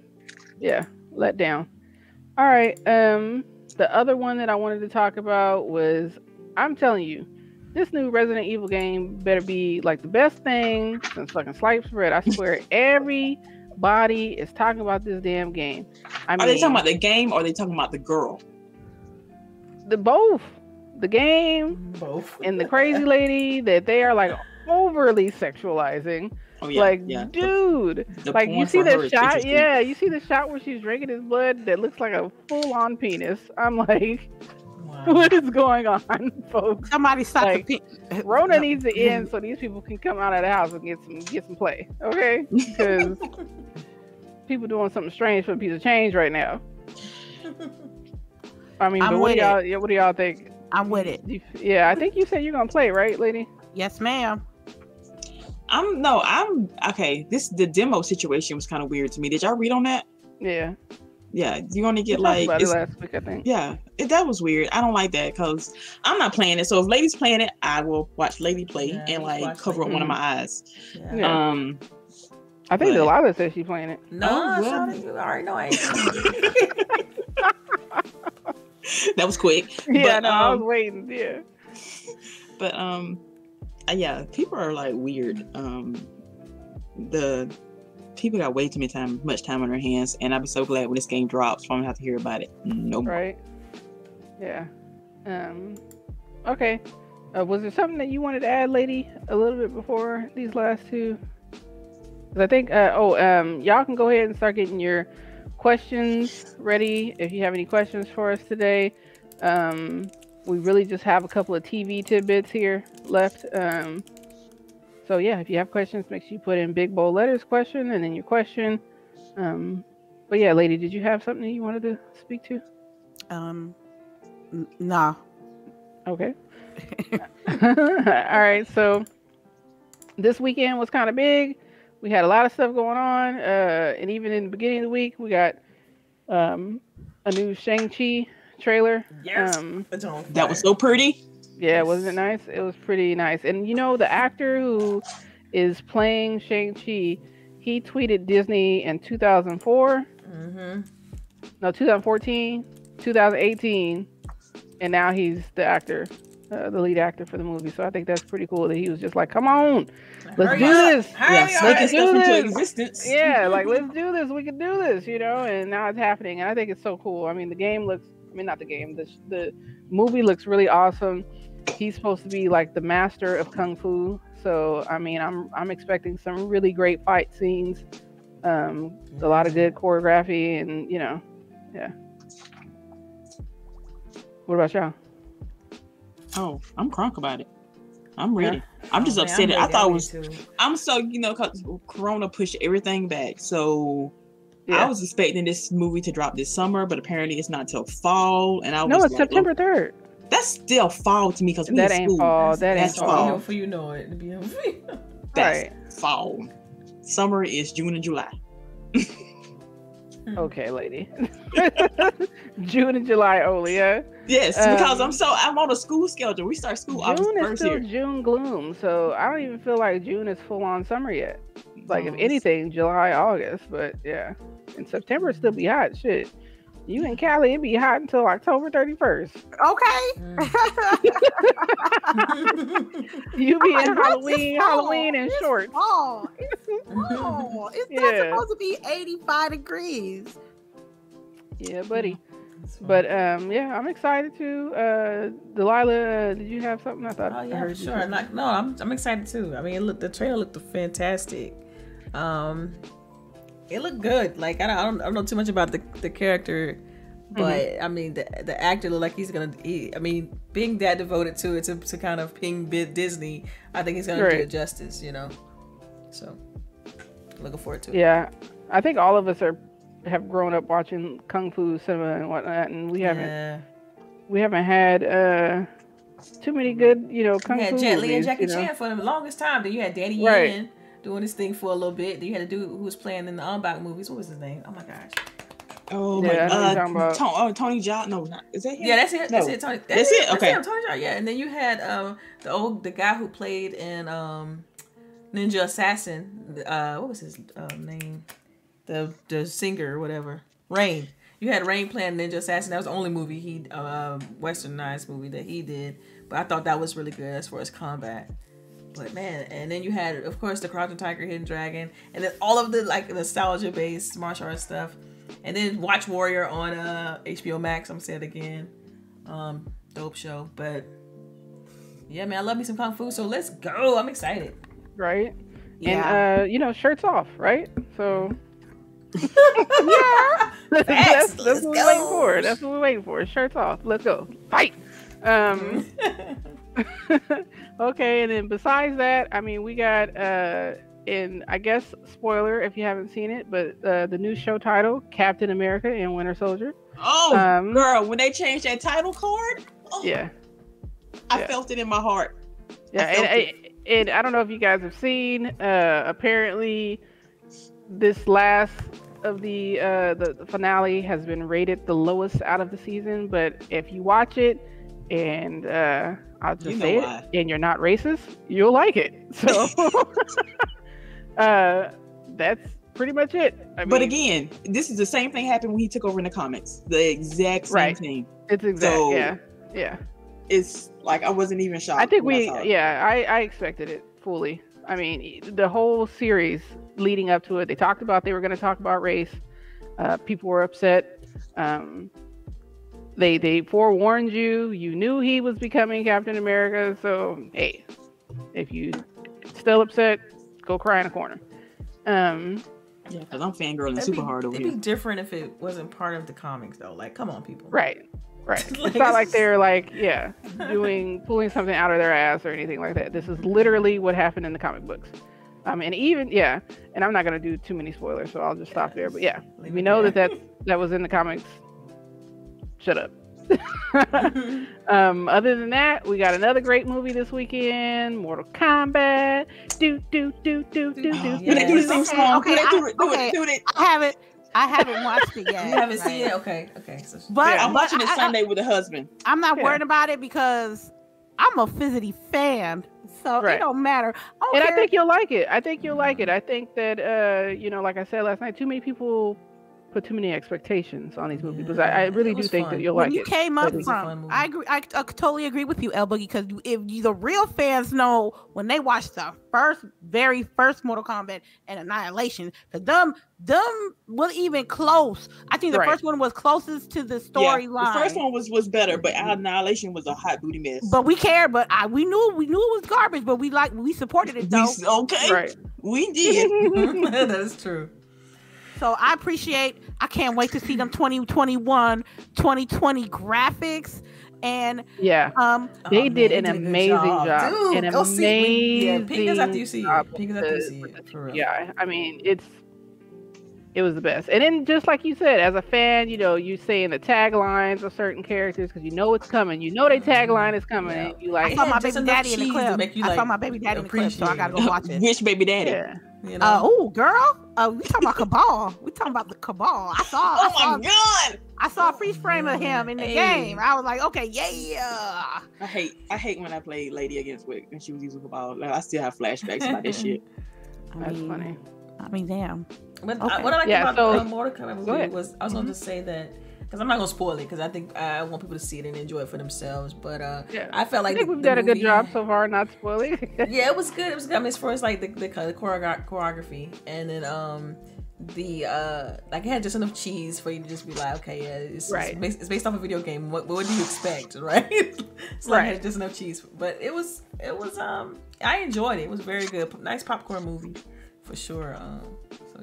yeah, let down. All right. Um, the other one that I wanted to talk about was, I'm telling you, this new Resident Evil game better be like the best thing since fucking sliced bread. I swear, everybody is talking about this damn game. I mean, are they talking about the game or are they talking about the girl? The both, the game, both, and the crazy lady that they are like overly sexualizing. Oh, yeah, like, yeah. dude, the, the like you see the shot, yeah, you see the shot where she's drinking his blood that looks like a full-on penis. I'm like, what is going on, folks? Somebody stop like, the pe- Rona no. needs to end so these people can come out of the house and get some get some play, okay? Because people doing something strange for a piece of change right now. I mean, I'm but what do y'all it. what do y'all think? I'm with it. Yeah, I think you said you're gonna play, right, lady? Yes, ma'am. I'm no, I'm okay. This the demo situation was kind of weird to me. Did y'all read on that? Yeah yeah, you only get like last week, I think. Yeah, it, that was weird. I don't like that because I'm not playing it. So if Lady's playing it, I will watch Lady play yeah, and like cover up one of my eyes. Yeah. Um, I think but, Delilah says she's playing it. No, oh, well, you already know I ain't. that was quick. Yeah, but, no, um, I was um, waiting. Yeah, but um, uh, yeah, people are like weird. Um, the people got way too much time, much time on their hands, and I'll be so glad when this game drops, so I don't have to hear about it no more. Right. Yeah. Um. Okay. Uh, was there something that you wanted to add, lady, a little bit before these last two? I think. Uh, oh, um, y'all can go ahead and start getting your questions ready if you have any questions for us today. Um, we really just have a couple of TV tidbits here left. Um, so yeah, if you have questions, make sure you put in big bold letters question and then your question. Um, but yeah, lady, did you have something you wanted to speak to? Um, n- nah. Okay. All right. So this weekend was kind of big. We had a lot of stuff going on, uh, and even in the beginning of the week, we got um, a new Shang Chi trailer. Yes, um, that was so pretty. Yeah, wasn't it nice? It was pretty nice. And you know, the actor who is playing Shang-Chi, he tweeted Disney in 2004. Mm-hmm. No, 2014, 2018, and now he's the actor, uh, the lead actor for the movie. So I think that's pretty cool that he was just like, "Come on, let's Hurry do up. this, yeah, let's do this. existence." Yeah, like let's do this. We can do this, you know. And now it's happening, and I think it's so cool. I mean, the game looks. I mean, not the game. The the movie looks really awesome he's supposed to be like the master of kung fu. So I mean, I'm I'm expecting some really great fight scenes, um, a lot of good choreography, and you know, yeah. What about y'all? Oh, I'm crunk about it. I'm ready. Yeah. I'm just oh, upset. Man, I thought it was. Too. I'm so you know, cause Corona pushed everything back. So yeah. I was expecting this movie to drop this summer, but apparently it's not till fall. And I was no, it's like, September third that's still fall to me because that ain't school. fall. That that's ain't fall. For you know it. that's right. fall. Summer is June and July. okay, lady. June and July only, yeah. Yes, um, because I'm so I'm on a school schedule. We start school June is still year. June gloom, so I don't even feel like June is full on summer yet. Like if anything, July, August, but yeah, in September still be hot. Shit, You in Cali, it be hot until October 31st. Okay. you be in Halloween, Halloween and shorts. Fall. It's fall. It's yeah. not supposed to be 85 degrees. Yeah, buddy. But um, yeah, I'm excited too. Uh, Delilah, uh, did you have something? I thought. Oh yeah, I heard sure. Not, no, I'm I'm excited too. I mean, it looked the trailer looked fantastic. Um, it looked good. Like I don't, I don't, I don't know too much about the the character, but mm-hmm. I mean the the actor looked like he's gonna. He, I mean, being that devoted to it to, to kind of ping Disney, I think he's gonna right. do it justice. You know, so looking forward to it. Yeah, I think all of us are have grown up watching kung fu cinema and whatnot, and we haven't yeah. we haven't had uh too many good you know kung fu Jet Li and Jackie you know? Chan for the longest time. Then you had Danny right. Yen doing this thing for a little bit. Then you had a dude who was playing in the Ong-Bak movies. What was his name? Oh my gosh. Oh yeah, my uh, Tony, oh, Tony Jaa. No, not is that him? Yeah, that's it. No. That's it. Tony. That's, that's it. it. Okay. That's Tony Jaa. Yeah, and then you had um the old the guy who played in um Ninja Assassin. Uh, what was his uh, name? The the singer or whatever. Rain. You had Rain playing Ninja Assassin. That was the only movie he uh, westernized movie that he did. But I thought that was really good as far as combat. But man, and then you had, of course, the Crouching Tiger, Hidden Dragon, and then all of the like nostalgia based martial arts stuff, and then Watch Warrior on uh, HBO Max. I'm saying it again, um, dope show. But yeah, man, I love me some kung fu. So let's go. I'm excited. Right. Yeah. And uh, you know, shirts off, right? So yeah. that's, that's, that's what we're waiting for. That's what we're waiting for. Shirts off. Let's go. Fight. Um Okay, and then besides that, I mean we got uh in I guess spoiler if you haven't seen it, but uh, the new show title, Captain America and Winter Soldier. Oh um, girl, when they changed that title card, oh, yeah. I yeah. felt it in my heart. Yeah, and, and, and I don't know if you guys have seen, uh apparently this last of the uh the, the, finale has been rated the lowest out of the season but if you watch it and uh i'll just you say it and you're not racist you'll like it. So uh that's pretty much it. I mean, but again this is the same thing happened when he took over in the comics the exact same right. thing. It's exact so, yeah. Yeah. it's like i wasn't even shocked i think we I yeah i i expected it fully. I mean, the whole series leading up to it, they talked about they were going to talk about race. Uh, people were upset. Um, they they forewarned you. You knew he was becoming Captain America. So hey, if you still upset, go cry in a corner. Um, yeah, because I'm fangirling super be, hard over it'd here. It'd be different if it wasn't part of the comics, though. Like, come on, people. Right. Right. like, it's not like they're like, yeah, doing pulling something out of their ass or anything like that. This is literally what happened in the comic books. Um, and even yeah, and I'm not gonna do too many spoilers, so I'll just stop there. But yeah, we know that that that was in the comics. Shut up. um, other than that, we got another great movie this weekend, Mortal Kombat. Do do do do do do. Oh, do they do the same song? Okay, okay, do it, do it, do it. I haven't. I haven't watched it yet. You haven't right? seen it? Okay, okay. So, but yeah, I'm watching it Sunday I, with a husband. I'm not yeah. worried about it because I'm a Fizzity fan, so right. it don't matter. I don't and care. I think you'll like it. I think you'll like it. I think that uh, you know, like I said last night, too many people put too many expectations on these movies because I, I, really do think fun. that you'll when like you it. came up from, I agree. I, I, totally agree with you, El Boogie, because if you, the real fans know when they watch the first, very first Mortal Kombat and Annihilation, because them, them was even close. I think the right. first one was closest to the storyline. Yeah, the first one was was better, but mm-hmm. Annihilation was a hot booty mess. But we cared, but I we knew we knew it was garbage, but we like we supported it though. We, okay, right? We did. that is true. So I appreciate, I can't wait to see them 2021, 2020 graphics. And yeah, um, they oh, did man, an amazing job. job. Dude, an amazing see, yeah, pink is after you see it. Pink is after you see it. Yeah, I mean, it's it was the best. And then just like you said, as a fan, you know, you saying the taglines of certain characters because you know it's coming. You know they tagline is coming. Yeah. You like I saw my baby daddy in the clip. You, like, I saw my baby daddy in the clip, so I gotta go watch it. Which baby daddy? Yeah. You uh, know? Uh, oh, girl. Uh, we talking about Kabal. We talking about the Kabal. I saw. Oh I saw, my god! I saw a freeze frame of him in the hey. game. I was like, okay, yeah. I hate. I hate when I played Lady Against Wick and she was using Kabal. Like, I still have flashbacks about this shit. That's mean, funny. I mean, damn. But okay. I, what I like yeah, about so, uh, Mortal Kombat movie was I was mm-hmm. going to say that because I'm not gonna spoil it because I think I want people to see it and enjoy it for themselves. But uh, Yeah. I felt like I think the- we've the done a good job so far, not spoiling. yeah, it was good. It was good. I mean, as far as like the the, the choreography, and then um the uh like it had just enough cheese for you to just be like, okay, yeah, it's, Right. it's, based, it's based off a video game. What what do you expect, right? it's like it Right. had just enough cheese, but it was it was um I enjoyed it. It was very good. Nice popcorn movie for sure. Um,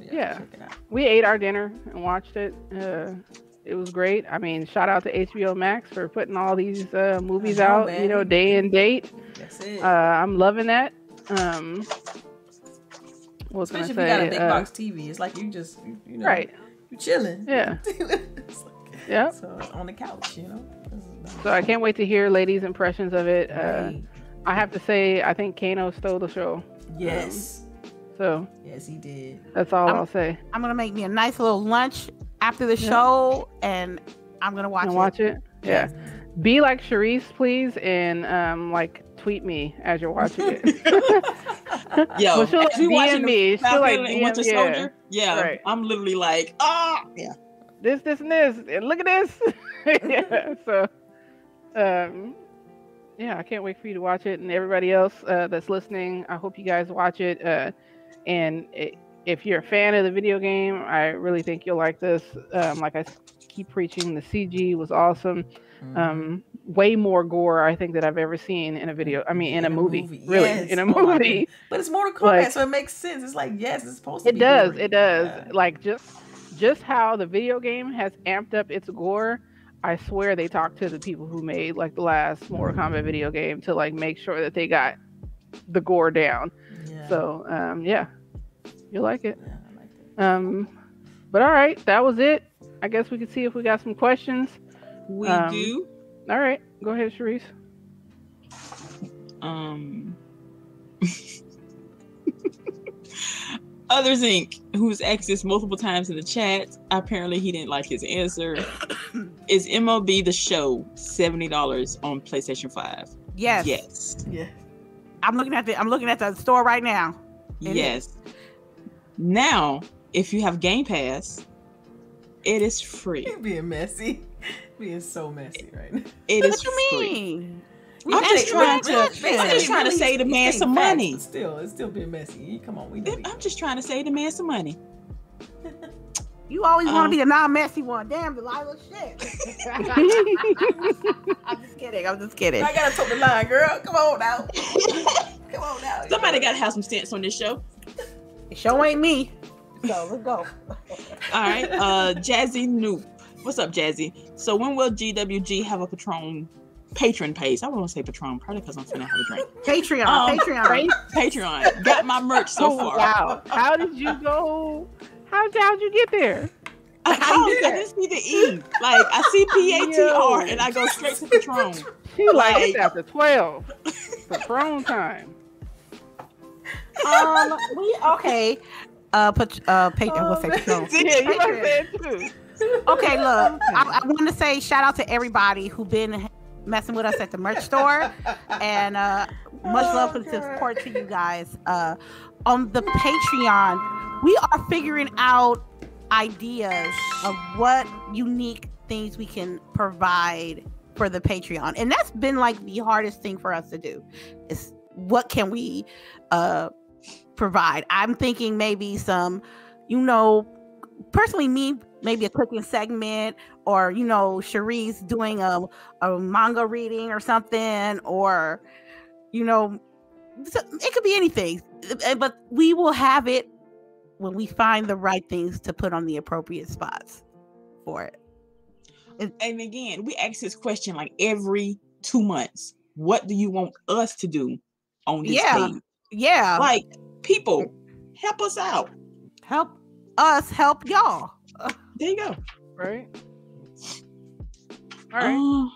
yeah, Yeah. check it out. we ate our dinner and watched it. Uh, it was great. I mean, shout out to HBO Max for putting all these uh, movies know, out, man. you know, day and date. That's it. Uh, I'm loving that. Um, what Especially if gonna you got a say? big Uh, box TV, it's like you just you, you know right. you chilling. Yeah. It's like- Yep. So on the couch, you know. So I can't wait to hear ladies' impressions of it. Uh, Right. I have to say, I think Kano stole the show. yes. So yes, he did. that's all I'm- I'll say. I'm gonna make me a nice little lunch after the show, and I'm gonna watch and it. watch it. Yeah. Be like Cherise, please, and um, like tweet me as you're watching it. Yo, Well, she'll as we DM watching me. She'll, like, Falcon DM Winter yeah. Soldier, yeah, Right. I'm literally like, ah, yeah. this, this, and this, and look at this. yeah. So, um, yeah, I can't wait for you to watch it, and everybody else uh, that's listening. I hope you guys watch it. Uh, and i if you're a fan of the video game, I really think you'll like this. Um, like I keep preaching, the CG was awesome. Mm-hmm. Um, way more gore I think that I've ever seen in a video. I mean, in, a, movie, really, Yes. in a Oh movie. goodness. But it's Mortal Kombat, Like- so it makes sense. It's like yes, it's supposed to be. It does. gory. It does. Yeah. Like just just how the video game has amped up its gore. I swear they talked to the people who made like the last Mortal Kombat video game to like make sure that they got the gore down. Yeah. So um, yeah, you'll like it. yeah, I like that. Um, but all right, that was it. I guess we could see if we got some questions. We Um, do. All right, go ahead, Cherise. Um, Others Inc., who's asked this multiple times in the chat, apparently he didn't like his answer. Is MLB the show seventy dollars on PlayStation Five? Yes. Yes. Yeah. I'm looking at the I'm looking at the store right now. It is. Yes. Now, if you have Game Pass, it is free. You're being messy. Being so messy right now. It is What you free. mean? I'm just Basically- trying to- I'm just trying to really, save the man some facts, money. Still, it's still being messy. Come on, we know. I'm just trying to save the man some money. You always want Um, to be the non-messy one. Damn, Delilah, shit. I'm just kidding. I'm just kidding. I gotta top the line, girl. Come on now. Come on now. Somebody got to have some sense on this show. Show ain't me. So let's go. All right, uh, Jazzy Noop. What's up, Jazzy? So when will GWG have a Patron patron page? I won't say Patron, probably because I'm finna have a drink. Patreon. Um, Patreon. Patreon got my merch so oh, far. wow. How did you go? How how'd you get there? I, I, I didn't see the E. Like I see P A T R, and I go straight to Patron. She like Like- it's after twelve. Patron time. Um, we okay. Uh, put uh, Patreon. Oh, What's that? Yeah, you like too. Okay, look, I, I want to say shout out to everybody who been messing with us at the merch store, and uh, much love Oh, and God. support to you guys. Uh, on the Patreon, we are figuring out ideas of what unique things we can provide for the Patreon, and that's been like the hardest thing for us to do. Is what can we uh provide? I'm thinking maybe some, you know, personally me maybe a cooking segment or you know Cherise doing a, a manga reading or something or you know it could be anything Uh, but we will have it when we find the right things to put on the appropriate spots for it And again, we ask this question like every two months. What do you want us to do on this Yeah. yeah Like people, help us out. help us help y'all There you go. Right. All right. Uh,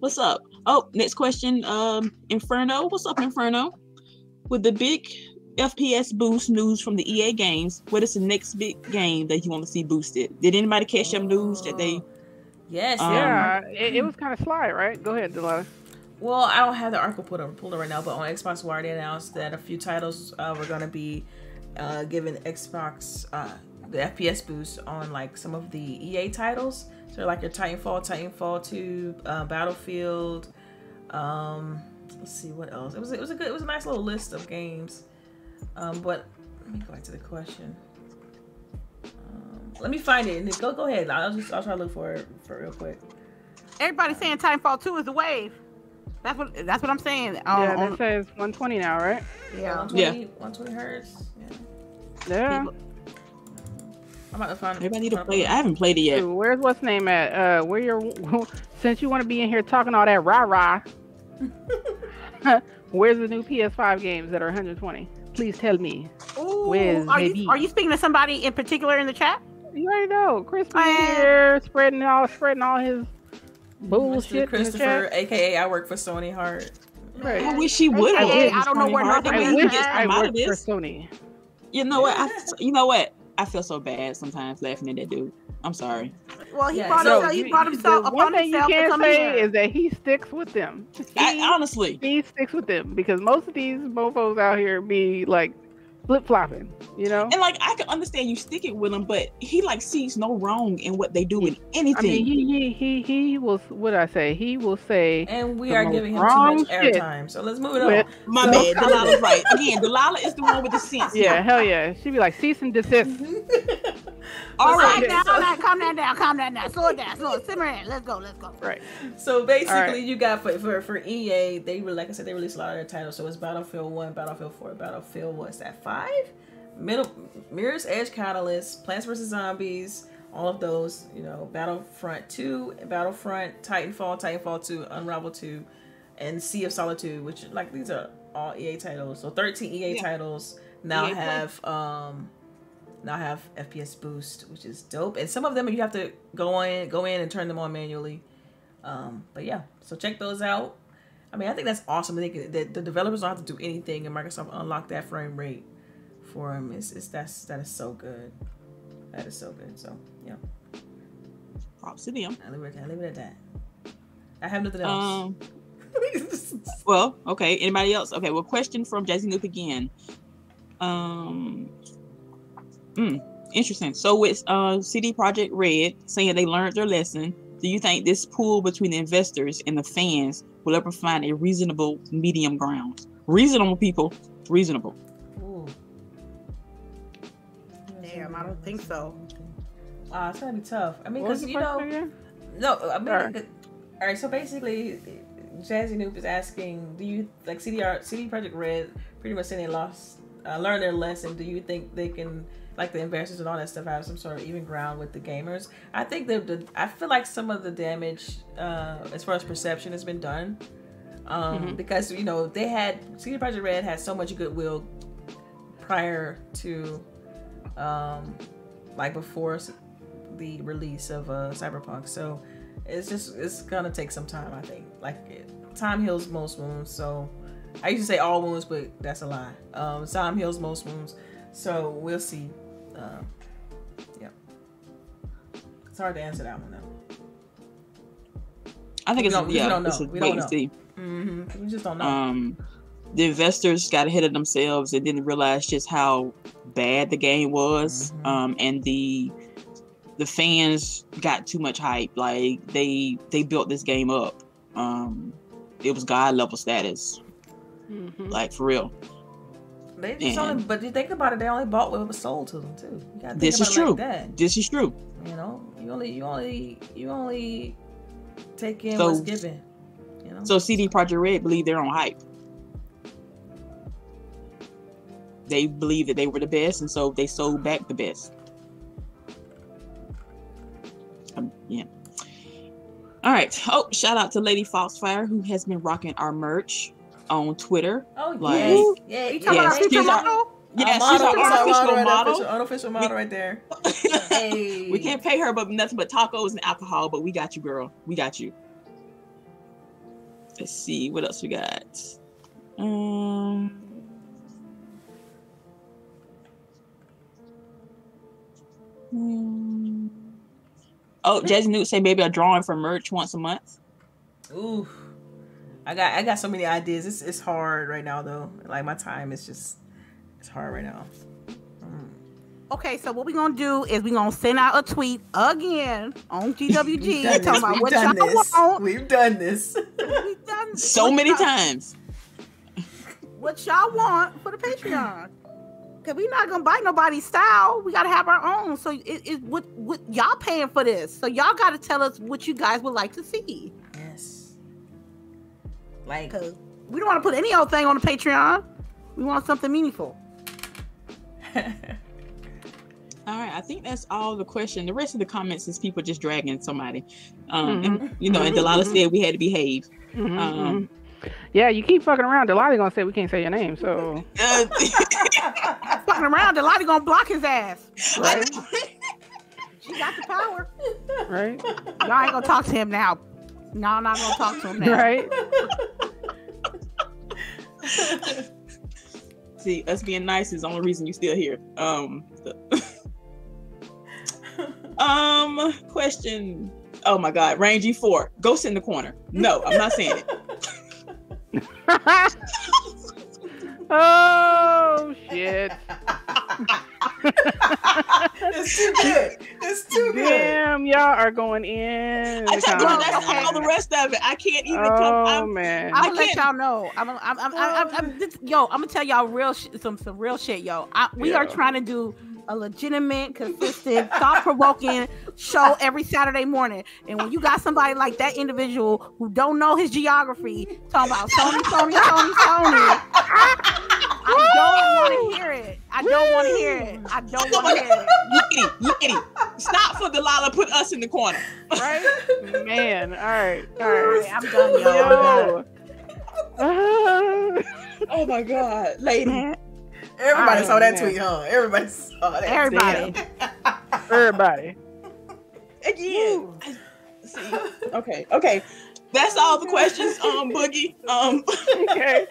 what's up? Oh, next question. Um, Inferno. What's up, Inferno? With the big FPS boost news from the EA games, what is the next big game that you want to see boosted? Did anybody catch them news that they? Yes. Um, yeah, it, it was kind of sly, right? Go ahead, Delilah. Well, I don't have the article pulled up, pulled up right now, but on Xbox Wire they announced that a few titles uh, were going to be uh, given Xbox uh, the FPS boost on like some of the EA titles. So like your Titanfall, Titanfall 2, uh, Battlefield. Um, let's see what else. It was it was a good it was a nice little list of games. Um, but let me go back to the question. Um, let me find it go go ahead. I'll just I'll try to look for it for real quick. Everybody's saying Titanfall 2 is the wave. That's what that's what I'm saying. Um, yeah, that says 120 now, right? Yeah. 120, yeah. 120 hertz. Yeah. Yeah. People, I'm about to find. Maybe I need to play it. I haven't played it yet. Dude, where's what's name at? Uh, where you're since you want to be in here talking all that rah rah. where's the new PS5 games that are 120? Please tell me. Ooh, Where's are you are you speaking to somebody in particular in the chat? You already know. Chris here spreading all spreading all his bullshit. Christopher, aka I work for Sony Heart. Right. I wish he would. I, I don't know where nothing I wish I worked for Sony. You know what? I, you know what? I feel so bad sometimes laughing at that dude. I'm sorry. Well, he yeah, brought so himself. He brought himself. The one thing you can't say here. is that he sticks with them. He, I, honestly, he sticks with them because most of these mofo's out here be like flip flopping, you know. And like I can understand you sticking with him, but he like sees no wrong in what they do in anything. I mean, he he he he will. What I say? He will say. And we are giving him too much airtime, so let's move it on. My so, bad, Delilah's right. Again, Delilah is the one with the sense. Yeah, hell yeah. She'd be like cease and desist. Mm-hmm. All right, now, now, calm down, down, calm down, now, slow it down, slow it, simmer in. Let's go, let's go. Right. So basically, right. you got for, for for EA, they were like I said, they released a lot of their titles. So it's Battlefield One, Battlefield Four, Battlefield what's that five? Middle Mirror's Edge Catalyst, Plants vs Zombies, all of those. You know, Battlefront Two, Battlefront, Titanfall, Titanfall Two, Unravel Two, and Sea of Solitude, which like these are all EA titles. So 13 EA yeah. titles now EA have um now have FPS boost, which is dope. And some of them you have to go in, go in and turn them on manually. Um, but yeah, so check those out. I mean, I think that's awesome. I think that the developers don't have to do anything, and Microsoft unlock that frame rate for him It's, it's that's that is so good. That is so good. So yeah. Props to them. I leave it. I leave it at that. I have nothing else. Um, well, okay. Anybody else? Okay. Well, question from Jazzy Noop again. Um, Mm, interesting. So with uh, CD Projekt Red saying they learned their lesson, do you think this pool between the investors and the fans will ever find a reasonable medium ground? Reasonable people, reasonable. I don't think so. Uh, it's gonna be tough. I mean, because you know, no, I mean, all right. all right. So basically, Jazzy Noop is asking, do you like CDR, CD Projekt Red pretty much saying they lost, uh, learned their lesson? Do you think they can like the investors and all that stuff have some sort of even ground with the gamers. I think that the I feel like some of the damage uh, as far as perception has been done. Um, mm-hmm. because you know they had CD Projekt Red had so much goodwill prior to um, like before the release of uh, Cyberpunk. So it's just it's gonna take some time. I think like it, time heals most wounds. So I used to say all wounds, but that's a lie. Um, time heals most wounds. So we'll see uh, yeah. It's hard to answer that one though. I think we it's yeah, we don't know. it's we and see. Mm-hmm. We just don't know. Um, the investors got ahead of themselves and didn't realize just how bad the game was. Mm-hmm. Um, and the the fans got too much hype. Like they they built this game up. Um, it was god level status. Mm-hmm. Like for real. They just and only, but you think about it, they only bought what was sold to them too. this is true. Like this is true. You know, you only, you only, you only take in so, what's given. You know. So CD Projekt Red believe they're on hype. They believe that they were the best, and so they sold back the best. Um, yeah. All right. Oh, shout out to Lady Foxfire who has been rocking our merch on Twitter. Oh like, yeah, yeah. You talking yes, about she's model? Yeah, she's an unofficial model. model. Unofficial model right there. hey. We can't pay her, but nothing but tacos and alcohol. But we got you, girl. We got you. Let's see what else we got. Um. Hmm. Oh, Jazzy Newt say maybe a drawing for merch once a month. Ooh. I got I got so many ideas. It's it's hard right now though. Like my time is just it's hard right now. Mm. Okay, so what we're gonna do is we're gonna send out a tweet again on GWG talking about what y'all this. want. We've done this. We've done this. so many times. What y'all want for the Patreon? Cause we're not gonna buy nobody's style. We gotta have our own. So it is what what y'all paying for this. So y'all gotta tell us what you guys would like to see. Yes. Like Cause we don't want to put any old thing on the Patreon. We want something meaningful. All right, I think that's all the question. The rest of the comments is people just dragging somebody. Um, Mhm. and, you know, and Delilah said we had to behave. Mhm, Um, yeah, you keep fucking around. Delilah gonna say we can't say your name, so uh, Fucking around, Delilah gonna block his ass. right, She got the power. right, Y'all ain't gonna talk to him now. No, I'm not gonna talk to him now. right. see, us being nice is the only reason you still here. Um, um, question. Oh my God, Rangy Four, go sit in the corner. No, I'm not saying it. Oh shit! it's too good. It's too good. Damn, y'all are going in. I the tell you, Well, that's comments. all the rest of it. I can't even Oh come. I'm, man. I'm gonna let y'all know. I'm, I'm, I'm, I'm, I'm, I'm, oh. this, yo. I'm gonna tell y'all real sh- some some real shit, yo. I, we are trying to do a legitimate, consistent, thought-provoking show every Saturday morning. And when you got somebody like that individual who don't know his geography, talking about Sony, Sony, Sony, Sony, I don't want to hear it. I don't want to hear it. I don't want to hear it. Yitty, yitty. Stop for Delilah. Put us in the corner. Right? Man, all right, all All right. right, I'm done, yo. I'm done. Yo. Oh my God, lady. Everybody saw that man. tweet, huh? Everybody saw that. Everybody. Everybody. Again. I- see, okay, okay. That's all the questions, um, Boogie. Um, Okay.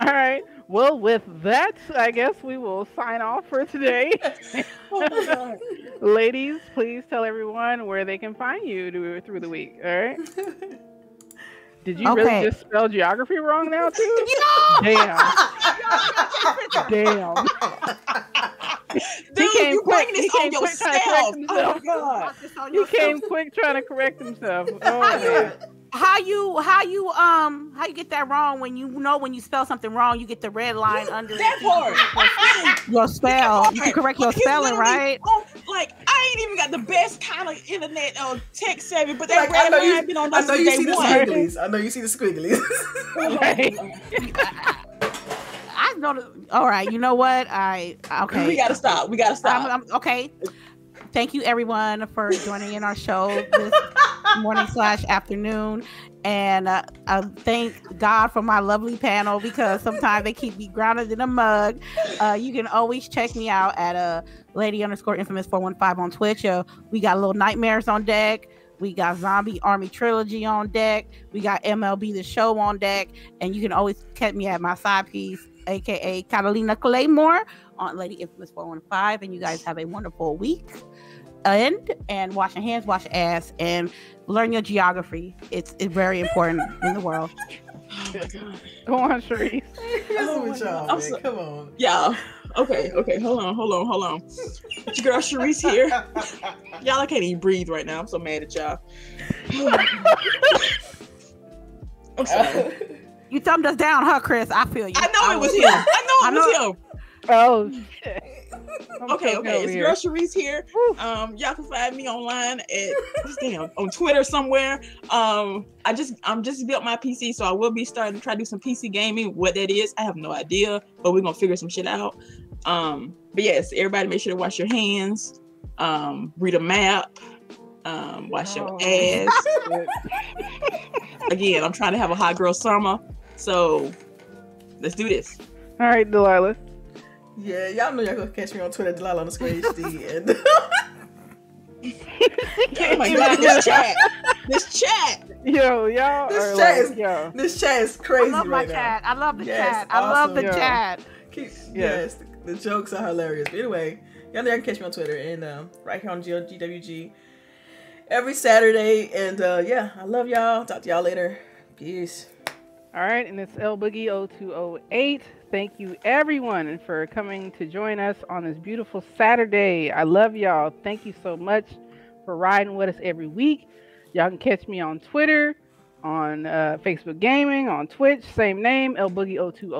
All right. Well, with that, I guess we will sign off for today. oh my God. Ladies, please tell everyone where they can find you through the week. All right. Did you Okay. really just spell geography wrong now too? Damn. Damn. Dude, came you quick. this He came on quick trying to correct yourself. Oh himself. my God. Watch He came quick trying to correct himself. Oh man. how you how you um how you get that wrong when you know when you spell something wrong you get the red line under That part. your spell you can correct your spelling right on- like I ain't even got the best kind of internet or tech savvy, but that Like, I red know you- line been on I know you day see the one. squigglies. I know you see the squigglies. Right. The, all right you know what i okay We gotta stop. We gotta stop. I'm- I'm- okay thank you everyone for joining in our show this morning slash afternoon and uh, I thank God for my lovely panel because sometimes they keep me grounded in a mug. Uh, you can always check me out at uh, lady underscore infamous 415 on Twitch. Uh, we got little nightmares on deck. We got Zombie Army Trilogy on deck. We got MLB The Show on deck. And you can always catch me at my side piece, aka Catalina Claymore on Lady Infamous 415. And you guys have a wonderful week. And and wash your hands, wash your ass, and learn your geography. It's, it's very important in the world. Go on, Cherise. Messing oh with y'all, so- Come on. Yeah. Okay. Okay. Hold on. Hold on. Hold on. It's your girl Cherise here. Y'all, I can't even breathe right now. I'm so mad at y'all. I'm sorry. You thumbed us down, huh, Chris? I feel you. I know it was him. I know it was him. Oh Okay, choking okay. over It's here. girl Cherise here. Um, y'all can find me online at damn on Twitter somewhere. Um, I just I'm just built my PC, so I will be starting to try to do some PC gaming. What that is, I have no idea, but we're gonna figure some shit out. Um, but yes, everybody make sure to wash your hands. Um, read a map. Um, wash your Oh. ass. Again, I'm trying to have a hot girl summer, so let's do this. All right, Delilah. Yeah, y'all know y'all gonna catch me on Twitter, Delilah underscore HD. And Oh my god, this chat, this chat. Yo, y'all This are chat like, is- yo. this chat is I crazy love my right now. chat. I love the Yes, chat. I love the awesome. Yeah. chat. Keep, Yeah. Yes, the, the jokes are hilarious. But anyway, y'all know y'all can catch me on Twitter and um, right here on G- GWG every Saturday. And uh, yeah, I love y'all. Talk to y'all later. Peace. All right, and it's L Boogie 0208. Thank you, everyone, for coming to join us on this beautiful Saturday. I love y'all. Thank you so much for riding with us every week. Y'all can catch me on Twitter, on uh, Facebook Gaming, on Twitch, same name, El Boogie 020.